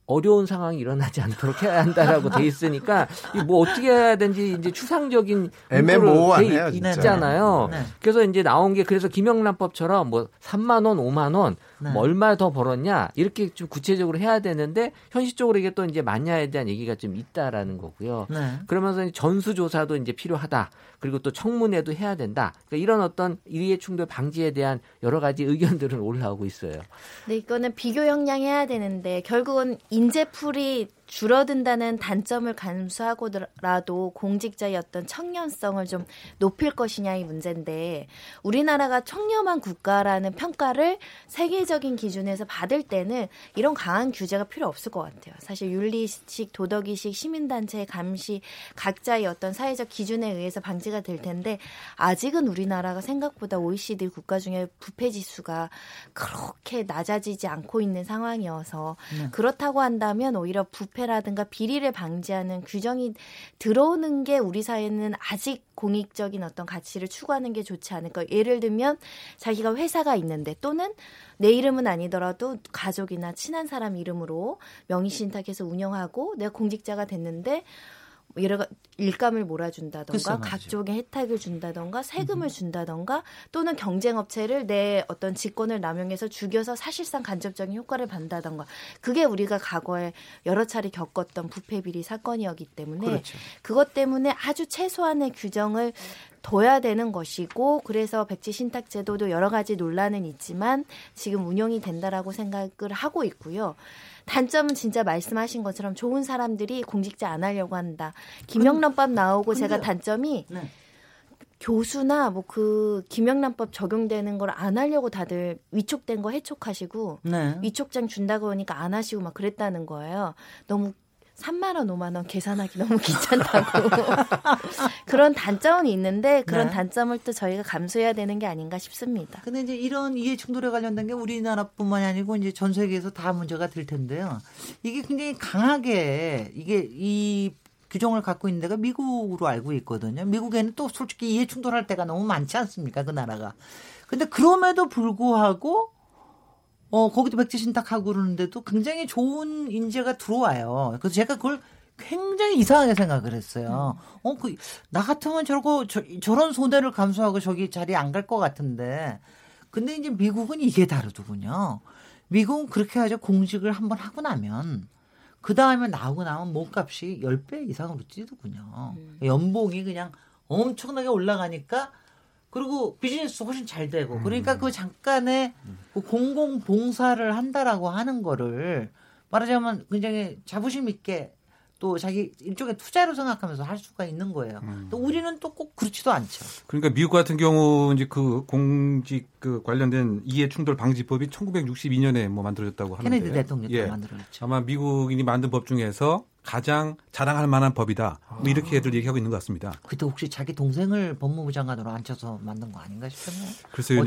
어려운 상황이 일어나지 않도록 해야 한다라고 돼 있으니까 뭐 어떻게 해야 되는지 이제 추상적인 애매모호하네요 있잖아요. 네. 그래서 이제 나온 게 그래서 김영란법처럼 뭐 3만 원, 5만 원, 네. 뭐 얼마 더 벌었냐 이렇게 좀 구체적으로 해야 되는데 현실적으로 이게 또 이제 맞냐에 대한 얘기가 좀 있다라는 거고요. 네. 그러면서 전수조사도 이제 필요하다. 그리고 또 청문회도 해야 된다. 그러니까 이런 어떤 이해 충돌 방지에 대한 여러 가지 의견들은 올라오고 있어요. 네, 이거는 비교 역량해야 되는데 결국은 인재풀이 줄어든다는 단점을 감수하고라도 공직자의 어떤 청년성을 좀 높일 것이냐의 문제인데 우리나라가 청렴한 국가라는 평가를 세계적인 기준에서 받을 때는 이런 강한 규제가 필요 없을 것 같아요. 사실 윤리식, 도덕의식, 시민단체의 감시 각자의 어떤 사회적 기준에 의해서 방지가 될 텐데 아직은 우리나라가 생각보다 OECD 국가 중에 부패 지수가 그렇게 낮아지지 않고 있는 상황이어서 네. 그렇다고 한다면 오히려 부 부패라든가 비리를 방지하는 규정이 들어오는 게 우리 사회는 아직 공익적인 어떤 가치를 추구하는 게 좋지 않을까. 예를 들면 자기가 회사가 있는데 또는 내 이름은 아니더라도 가족이나 친한 사람 이름으로 명의신탁해서 운영하고 내가 공직자가 됐는데 여러 일감을 몰아준다던가 각종의 혜택을 준다던가 세금을 준다던가 또는 경쟁업체를 내 어떤 직권을 남용해서 죽여서 사실상 간접적인 효과를 받는다던가 그게 우리가 과거에 여러 차례 겪었던 부패 비리 사건이었기 때문에 그렇죠. 그것 때문에 아주 최소한의 규정을 둬야 되는 것이고 그래서 백지 신탁 제도도 여러 가지 논란은 있지만 지금 운영이 된다라고 생각을 하고 있고요. 단점은 진짜 말씀하신 것처럼 좋은 사람들이 공직자 안 하려고 한다. 김영란법 나오고 근데, 제가 단점이 네. 교수나 뭐 그 김영란법 적용되는 걸 안 하려고 다들 위촉된 거 해촉하시고 네. 위촉장 준다고 하니까 안 하시고 막 그랬다는 거예요. 너무 3만 원, 5만 원 계산하기 너무 귀찮다고. 그런 단점은 있는데 그런 네. 단점을 또 저희가 감수해야 되는 게 아닌가 싶습니다. 근데 이제 이런 이해 충돌에 관련된 게 우리나라뿐만이 아니고 이제 전 세계에서 다 문제가 될 텐데요. 이게 굉장히 강하게 이게 이 규정을 갖고 있는 데가 미국으로 알고 있거든요. 미국에는 또 솔직히 이해 충돌할 때가 너무 많지 않습니까? 그 나라가. 근데 그럼에도 불구하고 어, 거기도 백지 신탁하고 그러는데도 굉장히 좋은 인재가 들어와요. 그래서 제가 그걸 굉장히 이상하게 생각을 했어요. 어, 그, 나 같으면 저러고, 저, 저런 손해를 감수하고 저기 자리에 안 갈 것 같은데. 근데 이제 미국은 이게 다르더군요. 미국은 그렇게 하죠. 공직을 한번 하고 나면. 그 다음에 나오고 나면 몸값이 10배 이상으로 뛰더군요. 음. 연봉이 그냥 엄청나게 올라가니까 그리고 비즈니스 훨씬 잘 되고 그러니까 음. 그 잠깐의 그 공공 봉사를 한다라고 하는 거를 말하자면 굉장히 자부심 있게 또 자기 일종의 투자로 생각하면서 할 수가 있는 거예요. 음. 또 우리는 또 꼭 그렇지도 않죠. 그러니까 미국 같은 경우 이제 그 공직 그 관련된 이해 충돌 방지법이 1962년에 뭐 만들어졌다고 하는데 케네디 대통령 때 예. 만들어졌죠. 아마 미국인이 만든 법 중에서 가장 자랑할 만한 법이다. 뭐 이렇게 애들 얘기하고 있는 것 같습니다. 그때 혹시 자기 동생을 법무부 장관으로 앉혀서 만든 거 아닌가 싶었네요. 글쎄요.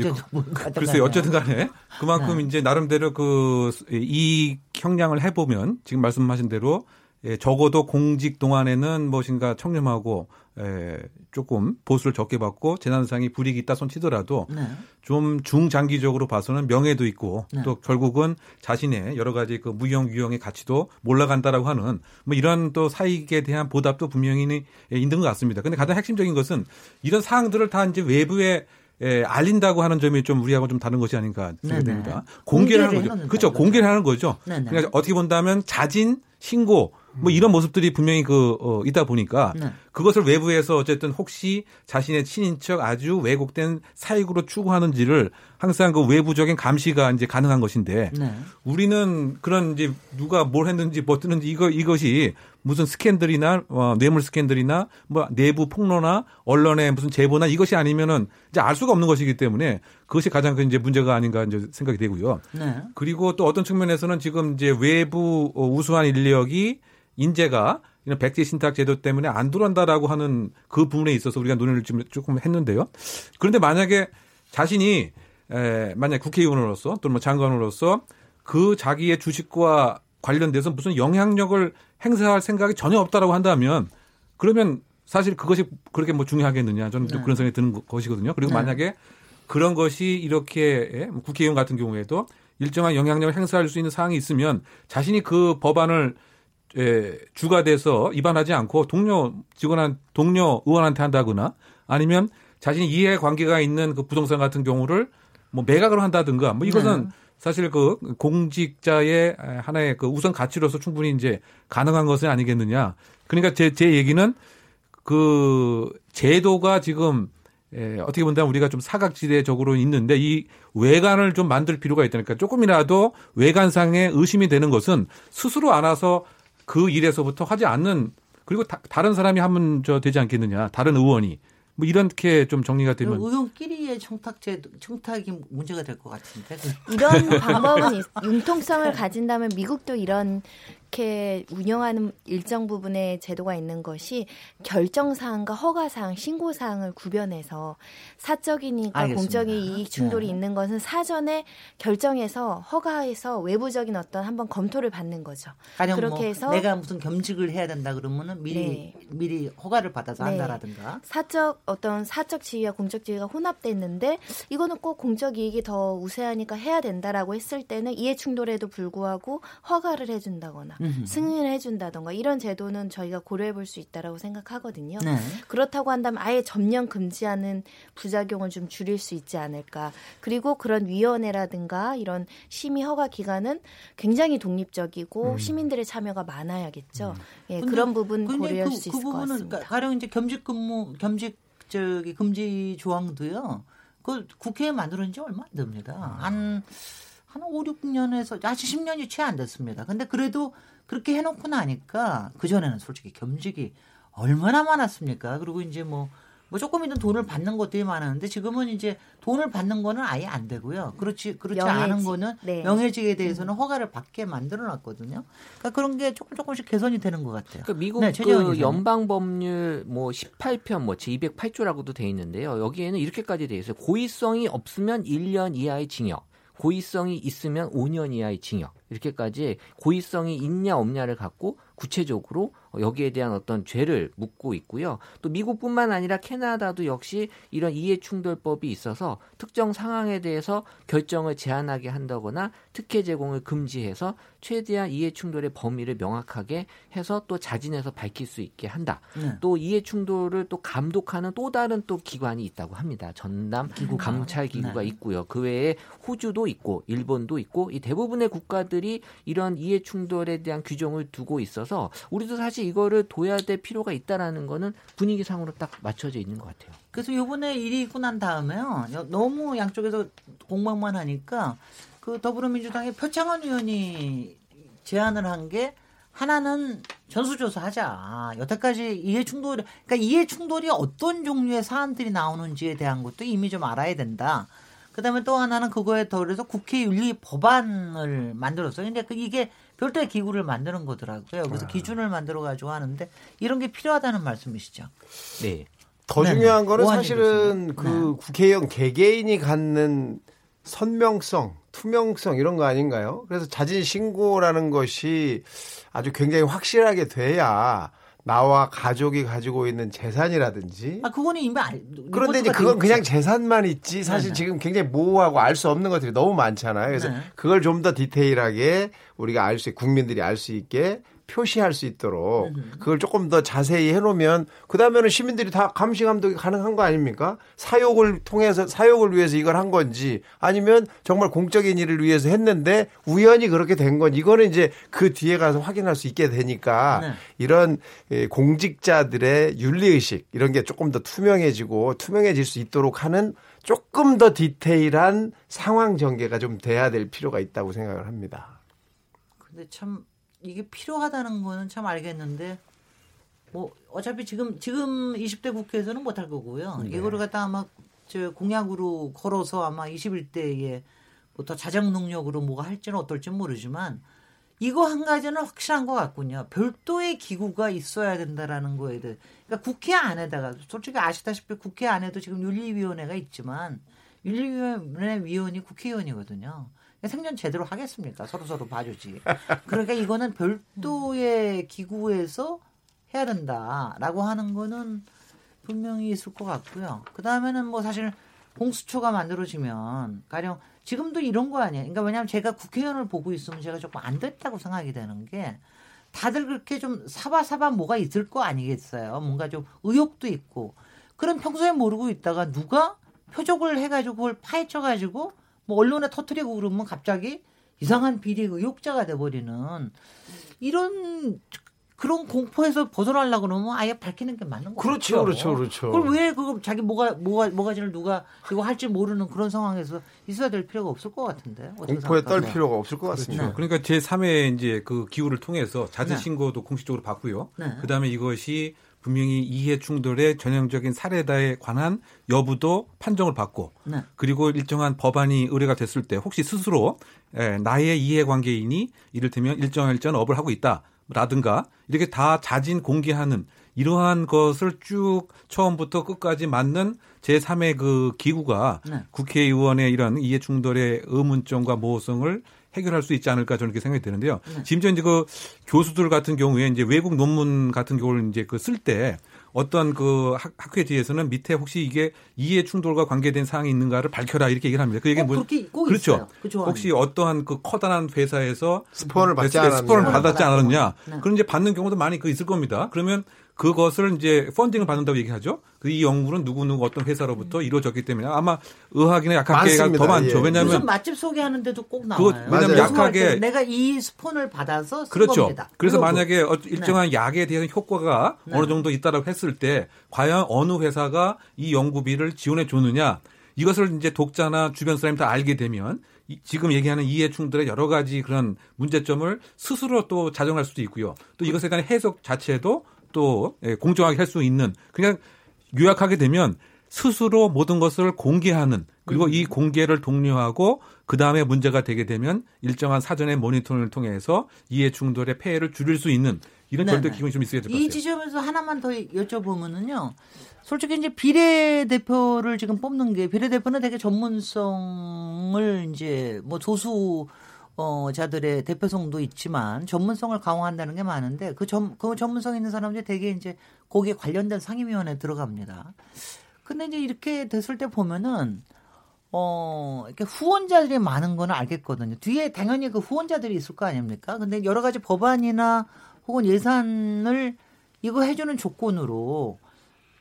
글쎄요. 어쨌든 간에 그만큼 네. 이제 나름대로 그 이 형량을 해보면 지금 말씀하신 대로 예, 적어도 공직 동안에는 무엇인가 청렴하고 예, 조금 보수를 적게 받고 재난상이 불이익이 있다 손 치더라도 네. 좀 중장기적으로 봐서는 명예도 있고 네. 또 결국은 자신의 여러 가지 그 무형 유형의 가치도 몰라간다라고 하는 뭐 이런 또 사익에 대한 보답도 분명히 있는 것 같습니다. 근데 가장 핵심적인 것은 이런 사항들을 다 이제 외부에 예, 알린다고 하는 점이 좀 우리하고 좀 다른 것이 아닌가 생각됩니다. 공개를, 공개를 하는 거죠. 그렇죠. 공개를 하는 거죠. 네네. 그러니까 어떻게 본다면 자진 신고 뭐 이런 모습들이 분명히 그 어, 있다 보니까 네. 그것을 외부에서 어쨌든 혹시 자신의 친인척 아주 왜곡된 사익으로 추구하는지를 항상 그 외부적인 감시가 이제 가능한 것인데 네. 우리는 그런 이제 누가 뭘 했는지 뭐 뜨는지 이거 이것이 무슨 스캔들이나 어, 뇌물 스캔들이나 뭐 내부 폭로나 언론의 무슨 제보나 이것이 아니면은 이제 알 수가 없는 것이기 때문에 그것이 가장 큰 이제 문제가 아닌가 이제 생각이 되고요. 네. 그리고 또 어떤 측면에서는 지금 이제 외부 어, 우수한 인력이 인재가 이런 백제 신탁 제도 때문에 안 들어온다라고 하는 그 부분에 있어서 우리가 논의를 좀 조금 했는데요. 그런데 만약에 자신이 에, 만약 국회의원으로서 또는 뭐 장관으로서 그 자기의 주식과 관련돼서 무슨 영향력을 행사할 생각이 전혀 없다라고 한다면 그러면 사실 그것이 그렇게 뭐 중요하겠느냐 저는 네. 그런 생각이 드는 것이거든요. 그리고 네. 만약에 그런 것이 이렇게 예, 뭐 국회의원 같은 경우에도 일정한 영향력을 행사할 수 있는 사항이 있으면 자신이 그 법안을 예, 주가 돼서 위반하지 않고 동료 직원한 동료 의원한테 한다거나 아니면 자신이 이해 관계가 있는 그 부동산 같은 경우를 뭐 매각을 한다든가 뭐 이것은 네. 사실 그 공직자의 하나의 그 우선 가치로서 충분히 이제 가능한 것은 아니겠느냐. 그러니까 제, 제 얘기는 그 제도가 지금 예, 어떻게 본다면 우리가 좀 사각지대적으로 있는데 이 외관을 좀 만들 필요가 있다니까. 조금이라도 외관상에 의심이 되는 것은 스스로 알아서 그 일에서부터 하지 않는 그리고 다, 른 사람이 하면 저 되지 않겠느냐. 다른 의원이 뭐 이렇게 좀 정리가 되면 의원끼리의 청탁제 청탁이 문제가 될 것 같은데? 이런 방법은 융통성을 가진다면 미국도 이런 이렇게 운영하는 일정 부분의 제도가 있는 것이 결정사항과 허가사항, 신고사항을 구별해서 사적이니까 알겠습니다. 공적인 이익 충돌이 네. 있는 것은 사전에 결정해서 허가해서 외부적인 어떤 한번 검토를 받는 거죠. 그렇게 뭐 해서 내가 무슨 겸직을 해야 된다 그러면은 미리 네. 미리 허가를 받아서 네. 한다라든가 사적 어떤 사적 지위와 공적 지위가 혼합됐는데 이거는 꼭 공적 이익이 더 우세하니까 해야 된다라고 했을 때는 이해 충돌에도 불구하고 허가를 해준다거나 승인을 해준다던가 이런 제도는 저희가 고려해 볼 수 있다라고 생각하거든요. 네. 그렇다고 한다면 아예 전면 금지하는 부작용을 좀 줄일 수 있지 않을까. 그리고 그런 위원회라든가 이런 심의 허가 기관은 굉장히 독립적이고 음. 시민들의 참여가 많아야겠죠. 음. 예, 그런 부분 고려할 그, 수 있을 그 것 같습니다. 그러니까 가령 이제 겸직 근무, 겸직 저기 금지 조항도요. 그 국회에 만들어진 지 얼마 안 됩니다. 한, 한 5, 6년에서 아직 10년이 채 안 됐습니다. 근데 그래도 그렇게 해놓고 나니까 그전에는 솔직히 겸직이 얼마나 많았습니까? 그리고 이제 뭐, 뭐 조금이든 돈을 받는 것들이 많았는데 지금은 이제 돈을 받는 거는 아예 안 되고요. 그렇지, 그렇지 명예직. 않은 거는 네. 명예직에 대해서는 음. 허가를 받게 만들어 놨거든요. 그러니까 그런 게 조금 조금씩 개선이 되는 것 같아요. 그러니까 미국 네, 그 연방 법률 뭐 18편 뭐 제 208조라고도 돼 있는데요. 여기에는 이렇게까지 돼 있어요. 고의성이 없으면 1년 이하의 징역. 고의성이 있으면 5년 이하의 징역 이렇게까지 고의성이 있냐 없냐를 갖고 구체적으로 여기에 대한 어떤 죄를 묻고 있고요. 또 미국뿐만 아니라 캐나다도 역시 이런 이해충돌법이 있어서 특정 상황에 대해서 결정을 제한하게 한다거나 특혜 제공을 금지해서 최대한 이해 충돌의 범위를 명확하게 해서 또 자진해서 밝힐 수 있게 한다. 네. 또 이해 충돌을 또 감독하는 또 다른 또 기관이 있다고 합니다. 전남 기구가. 감찰 기구가 네. 있고요. 그 외에 호주도 있고 일본도 있고 이 대부분의 국가들이 이런 이해 충돌에 대한 규정을 두고 있어서 우리도 사실 이거를 둬야 될 필요가 있다라는 거는 분위기상으로 딱 맞춰져 있는 것 같아요. 그래서 요번에 일이 있고 난 다음에요. 너무 양쪽에서 공방만 하니까 그 더불어민주당의 표창원 의원이 제안을 한 게 하나는 전수조사 하자. 여태까지 이해 충돌, 그러니까 이해 충돌이 어떤 종류의 사안들이 나오는지에 대한 것도 이미 좀 알아야 된다. 그 다음에 또 하나는 그거에 더해서 국회 윤리 법안을 만들었어요. 근데 그 이게 별도의 기구를 만드는 거더라고요. 그래서 아. 기준을 만들어 가지고 하는데 이런 게 필요하다는 말씀이시죠. 네. 더 네. 중요한 거는 사실은 그 네. 국회의원 개개인이 갖는 선명성, 투명성 이런 거 아닌가요? 그래서 자진 신고라는 것이 아주 굉장히 확실하게 돼야 나와 가족이 가지고 있는 재산이라든지. 아, 그거는 이미 알, 그런데 이제 그건 그냥 재산만 있지 사실 네네. 지금 굉장히 모호하고 알 수 없는 것들이 너무 많잖아요. 그래서 네. 그걸 좀 더 디테일하게 우리가 알 수, 국민들이 알 수 있게 표시할 수 있도록 그걸 조금 더 자세히 해놓으면 그 다음에는 시민들이 다 감시 감독이 가능한 거 아닙니까? 사욕을 통해서 사욕을 위해서 이걸 한 건지 아니면 정말 공적인 일을 위해서 했는데 우연히 그렇게 된 건 이거는 이제 그 뒤에 가서 확인할 수 있게 되니까 네. 이런 예, 공직자들의 윤리 의식 이런 게 조금 더 투명해지고 투명해질 수 있도록 하는 조금 더 디테일한 상황 전개가 좀 돼야 될 필요가 있다고 생각을 합니다. 근데 참 이게 필요하다는 거는 참 알겠는데 뭐 어차피 지금 지금 20대 국회에서는 못할 거고요. 네. 이거를 갖다 아마 저 공약으로 걸어서 아마 21대에 뭐더 자정 능력으로 뭐가 할지는 어떨지 모르지만 이거 한 가지는 확실한 것 같군요. 별도의 기구가 있어야 된다라는 거에 대해. 그러니까 국회 안에다가 솔직히 아시다시피 국회 안에도 지금 윤리위원회가 있지만 윤리위원회 위원이 국회의원이거든요. 생전 제대로 하겠습니까? 서로 서로 봐주지. 그러니까 이거는 별도의 기구에서 해야 된다라고 하는 거는 분명히 있을 것 같고요. 그 다음에는 뭐 사실 공수처가 만들어지면 가령 지금도 이런 거 아니에요. 그러니까 왜냐하면 제가 국회의원을 보고 있으면 제가 조금 안 됐다고 생각이 되는 게 다들 그렇게 좀 사바사바 뭐가 있을 거 아니겠어요. 뭔가 좀 의욕도 있고. 그런 평소에 모르고 있다가 누가 표적을 해가지고 그걸 파헤쳐가지고 뭐 언론에 터트리고 그러면 갑자기 이상한 비리 의혹자가 돼버리는 이런 그런 공포에서 벗어나려고 그러면 아예 밝히는 게 맞는 거죠. 그렇죠, 그렇죠, 그렇죠. 그걸 왜 그거 자기 뭐가 뭐가 뭐가지를 누가 이거 할지 모르는 그런 상황에서 있어야 될 필요가 없을 것 같은데. 공포에 떨 필요가 없을 것 같습니다. 그렇죠. 그러니까 제 3회 이제 그 기후를 통해서 자진 네. 신고도 네. 공식적으로 받고요. 네. 그다음에 이것이 분명히 이해 충돌의 전형적인 사례다에 관한 여부도 판정을 받고 네. 그리고 일정한 법안이 의뢰가 됐을 때 혹시 스스로 나의 이해관계인이 이를테면 일정 일정 업을 하고 있다. 라든가 이렇게 다 자진 공개하는 이러한 것을 쭉 처음부터 끝까지 맞는 제3의 그 기구가 네. 국회의원의 이런 이해 충돌의 의문점과 모호성을 해결할 수 있지 않을까 저는 이렇게 생각이 드는데요. 네. 심지어 이제 그 교수들 같은 경우에 이제 외국 논문 같은 경우를 이제 그 쓸 때 어떤 그 학, 학회 뒤에서는 밑에 혹시 이게 이해 충돌과 관계된 사항이 있는가를 밝혀라 이렇게 얘기를 합니다. 그 얘기 뭐 그렇죠. 그 혹시 어떠한 그 커다란 회사에서 스폰을 받지 않았냐. 스폰을 받았지 않았느냐. 네. 그런 이제 받는 경우도 많이 그 있을 겁니다. 그러면 그것을 이제 펀딩을 받는다고 얘기하죠. 그이 연구는 누구누구 어떤 회사로부터 이루어졌기 때문에 아마 의학이나 약학계가 더 많죠. 예. 왜냐하면 무슨 맛집 소개하는데도 꼭 나와요. 왜냐하면 약하게 내가 이 스폰을 받아서 그렇죠. 겁니다. 그래서 만약에 어, 일정한 네. 약에 대한 효과가 네. 어느 정도 있다라고 했을 때 과연 어느 회사가 이 연구비를 지원해 줬느냐 이것을 이제 독자나 주변 사람이 다 알게 되면 지금 얘기하는 이해 충돌의 여러 가지 그런 문제점을 스스로 또 자정할 수도 있고요. 또 이것에 대한 해석 자체도 또 예, 공정하게 할 수 있는 그냥 요약하게 되면 스스로 모든 것을 공개하는 그리고 음. 이 공개를 독려하고 그 다음에 문제가 되게 되면 일정한 사전의 모니터링을 통해서 이해 충돌의 폐해를 줄일 수 있는 이런 절대 기준이 좀 있어야 될 것 같아요. 이 지점에서 하나만 더 여쭤보면은요. 솔직히 이제 비례대표를 지금 뽑는 게 비례대표는 되게 전문성을 이제 뭐 조수 어, 자들의 대표성도 있지만 전문성을 강화한다는 게 많은데 그, 전, 그 전문성 있는 사람들이 되게 이제 거기에 관련된 상임위원회에 들어갑니다. 근데 이제 이렇게 됐을 때 보면은 어, 이렇게 후원자들이 많은 거는 알겠거든요. 뒤에 당연히 그 후원자들이 있을 거 아닙니까? 근데 여러 가지 법안이나 혹은 예산을 이거 해주는 조건으로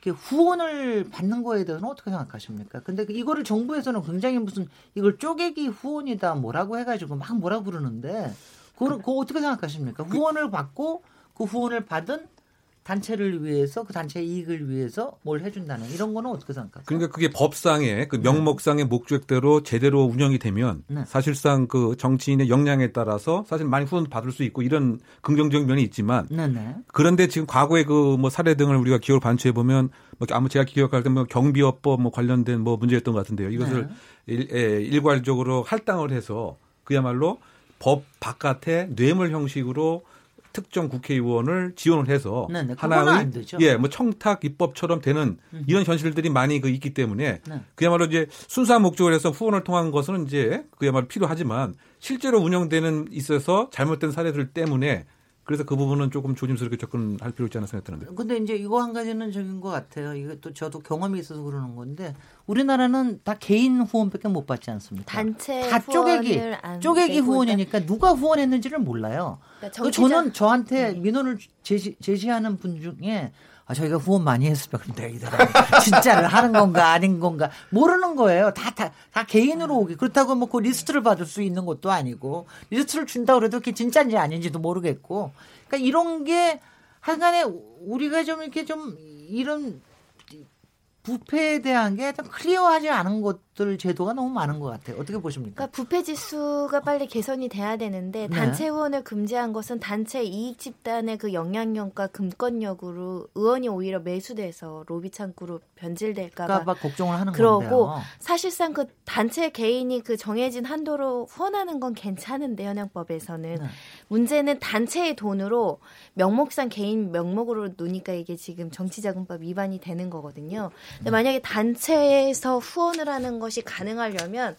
후원을 받는 거에 대해서는 어떻게 생각하십니까? 근데 그 이거를 정부에서는 굉장히 무슨 이걸 쪼개기 후원이다 뭐라고 해가지고 막 뭐라 그러는데 그걸, 그거 어떻게 생각하십니까? 후원을 받고 그 후원을 받은 단체를 위해서 그 단체의 이익을 위해서 뭘 해준다는 이런 거는 어떻게 생각하세요? 그러니까 그게 법상의 그 명목상의 네. 목적대로 제대로 운영이 되면 네. 사실상 그 정치인의 역량에 따라서 사실 많이 후원 받을 수 있고 이런 긍정적인 면이 있지만 네, 네. 그런데 지금 과거의 그 뭐 사례 등을 우리가 기억을 반추해 보면 뭐 아무 제가 기억할 때 뭐 경비업법 뭐 관련된 뭐 문제였던 것 같은데요. 이것을 네. 일, 예, 일괄적으로 할당을 해서 그야말로 법 바깥에 뇌물 형식으로 특정 국회의원을 지원을 해서 네네, 하나의 예, 뭐 청탁 입법처럼 되는 이런 현실들이 많이 그 있기 때문에 네. 그야말로 이제 순수한 목적을 해서 후원을 통한 것은 이제 그야말로 필요하지만 실제로 운영되는 있어서 잘못된 사례들 때문에 그래서 그 부분은 조금 조심스럽게 접근할 필요 있지 않나 생각 드는데. 근데 이제 이거 한 가지는 적인 것 같아요. 이것도 저도 경험이 있어서 그러는 건데 우리나라는 다 개인 후원밖에 못 받지 않습니까? 단체 다 쪼개기 쪼개기 후원이니까 누가 후원했는지를 몰라요. 그러니까 그 저는 저한테 네. 민원을 제시, 제시하는 분 중에 아, 저희가 후원 많이 했으면 근데 이 사람 진짜를 하는 건가 아닌 건가 모르는 거예요. 다, 다, 다 개인으로 오기. 그렇다고 뭐 그 리스트를 받을 수 있는 것도 아니고 리스트를 준다고 그래도 그게 진짜인지 아닌지도 모르겠고. 그러니까 이런 게 하여간에 우리가 좀 이렇게 좀 이런 부패에 대한 게 좀 클리어하지 않은 것 것들 제도가 너무 많은 것 같아요. 어떻게 보십니까? 그러니까 부패 지수가 빨리 개선이 돼야 되는데 네. 단체 후원을 금지한 것은 단체 이익 집단의 그 영향력과 금권력으로 의원이 오히려 매수돼서 로비 창구로 변질될까봐 걱정을 하는 그러고 건데요. 사실상 그 단체 개인이 그 정해진 한도로 후원하는 건 괜찮은데 현행법에서는 네. 문제는 단체의 돈으로 명목상 개인 명목으로 노니까 이게 지금 정치자금법 위반이 되는 거거든요. 근데 만약에 단체에서 후원을 하는 것이 가능하려면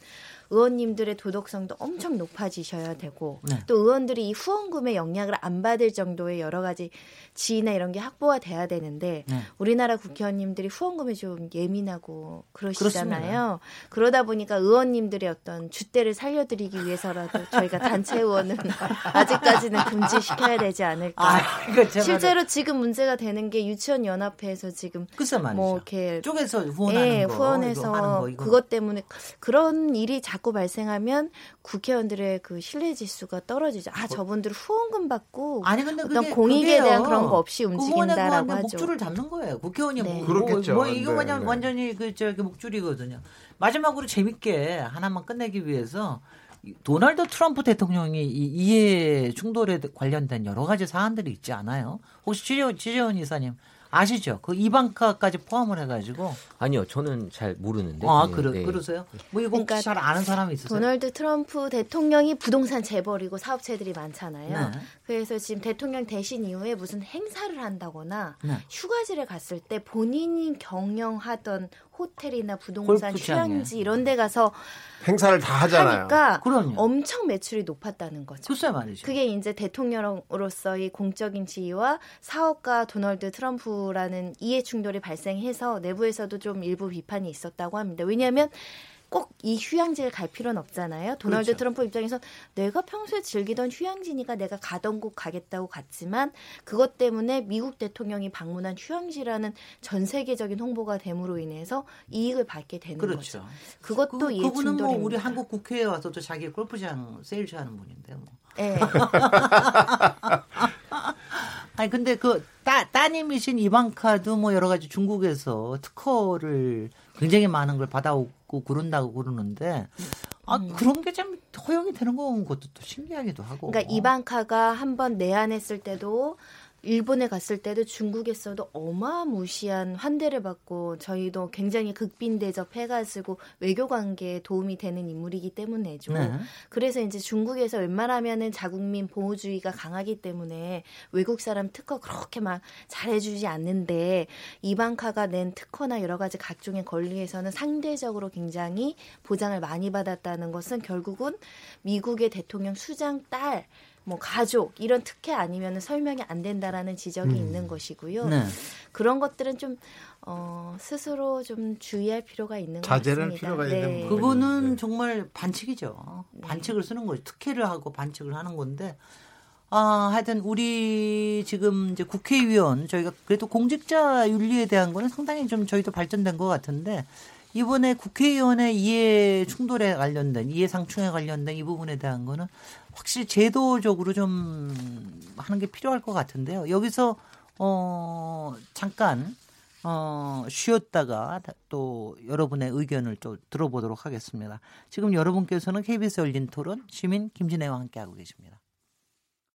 의원님들의 도덕성도 엄청 높아지셔야 되고 네. 또 의원들이 이 후원금의 영향을 안 받을 정도의 여러 가지 지위나 이런 게 확보가 돼야 되는데 네. 우리나라 국회의원님들이 후원금에 좀 예민하고 그러시잖아요. 그렇습니다. 그러다 보니까 의원님들의 어떤 주대를 살려드리기 위해서라도 저희가 단체 의원은 아직까지는 금지시켜야 되지 않을까. 아, 실제로 지금 문제가 되는 게 유치원 연합회에서 지금 뭐 이렇게 쪽에서 후원하는 예, 거, 후원해서 거, 그것 때문에 그런 일이 자꾸 발생하면 국회의원들의 그 신뢰 지수가 떨어지죠. 아 저분들 후원금 받고 아니 근데 어떤 공익에 대한 그런 거 없이 움직인다라고 하죠. 목줄을 잡는 거예요. 국회의원이 네. 뭐, 그렇겠죠. 뭐, 뭐 이거 네, 그냥 네. 완전히 그 저기 목줄이거든요. 마지막으로 재밌게 하나만 끝내기 위해서 도널드 트럼프 대통령이 이 이해 충돌에 관련된 여러 가지 사안들이 있지 않아요? 혹시 지재원, 지재원 이사님 아시죠? 그 이방카까지 포함을 해가지고 아니요, 저는 잘 모르는데. 아, 그러, 네. 그러세요? 뭐 이거 그러니까 잘 아는 사람이 있으세요? 도널드 트럼프 대통령이 부동산 재벌이고 사업체들이 많잖아요. 네. 그래서 지금 대통령 대신 이후에 무슨 행사를 한다거나 네. 휴가지를 갔을 때 본인이 경영하던 호텔이나 부동산 휴양지 이런 데 가서 행사를 다 하잖아요. 하니까 그럼요. 엄청 매출이 높았다는 거죠. 글쎄 말이죠. 그게 이제 대통령으로서의 공적인 지위와 사업가 도널드 트럼프라는 이해 충돌이 발생해서 내부에서도 좀 일부 비판이 있었다고 합니다. 왜냐하면 꼭 이 휴양지를 갈 필요는 없잖아요. 도널드 그렇죠. 트럼프 입장에서 내가 평소에 즐기던 휴양지니까 내가 가던 곳 가겠다고 갔지만 그것 때문에 미국 대통령이 방문한 휴양지라는 전 세계적인 홍보가 됨으로 인해서 이익을 받게 되는 그렇죠. 거죠. 그것도 그, 이해 그분은 뭐 우리 한국 국회에 와서도 자기 골프장 세일즈 하는 분인데 뭐. 네. 아니 근데 그 따, 따님이신 이방카도 뭐 여러 가지 중국에서 특허를 굉장히 많은 걸 받아오고 그런다고 그러는데 아 음. 그런 게좀 허용이 되는 건 것도 또 신기하기도 하고. 그러니까 이방카가 한번 내한했을 때도 일본에 갔을 때도 중국에서도 어마무시한 환대를 받고 저희도 굉장히 극빈 대접해가지고 외교 관계에 도움이 되는 인물이기 때문에죠. 네. 그래서 이제 중국에서 웬만하면은 자국민 보호주의가 강하기 때문에 외국 사람 특허 그렇게 막 잘해주지 않는데 이방카가 낸 특허나 여러 가지 각종의 권리에서는 상대적으로 굉장히 보장을 많이 받았다는 것은 결국은 미국의 대통령 수장 딸 뭐 가족 이런 특혜 아니면 설명이 안 된다라는 지적이 음. 있는 것이고요. 네. 그런 것들은 좀 어, 스스로 좀 주의할 필요가 있는 것 같습니다. 자제할 필요가 네. 있는 그거는 네. 정말 반칙이죠. 네. 반칙을 쓰는 거죠. 특혜를 하고 반칙을 하는 건데 아, 하여튼 우리 지금 이제 국회의원 저희가 그래도 공직자 윤리에 대한 거는 상당히 좀 저희도 발전된 것 같은데 이번에 국회의원의 이해 충돌에 관련된 이해 상충에 관련된 이 부분에 대한 거는 확실히 제도적으로 좀 하는 게 필요할 것 같은데요. 여기서 어 잠깐 어 쉬었다가 또 여러분의 의견을 또 들어보도록 하겠습니다. 지금 여러분께서는 KBS 열린 토론 시민 김진애와 함께하고 계십니다.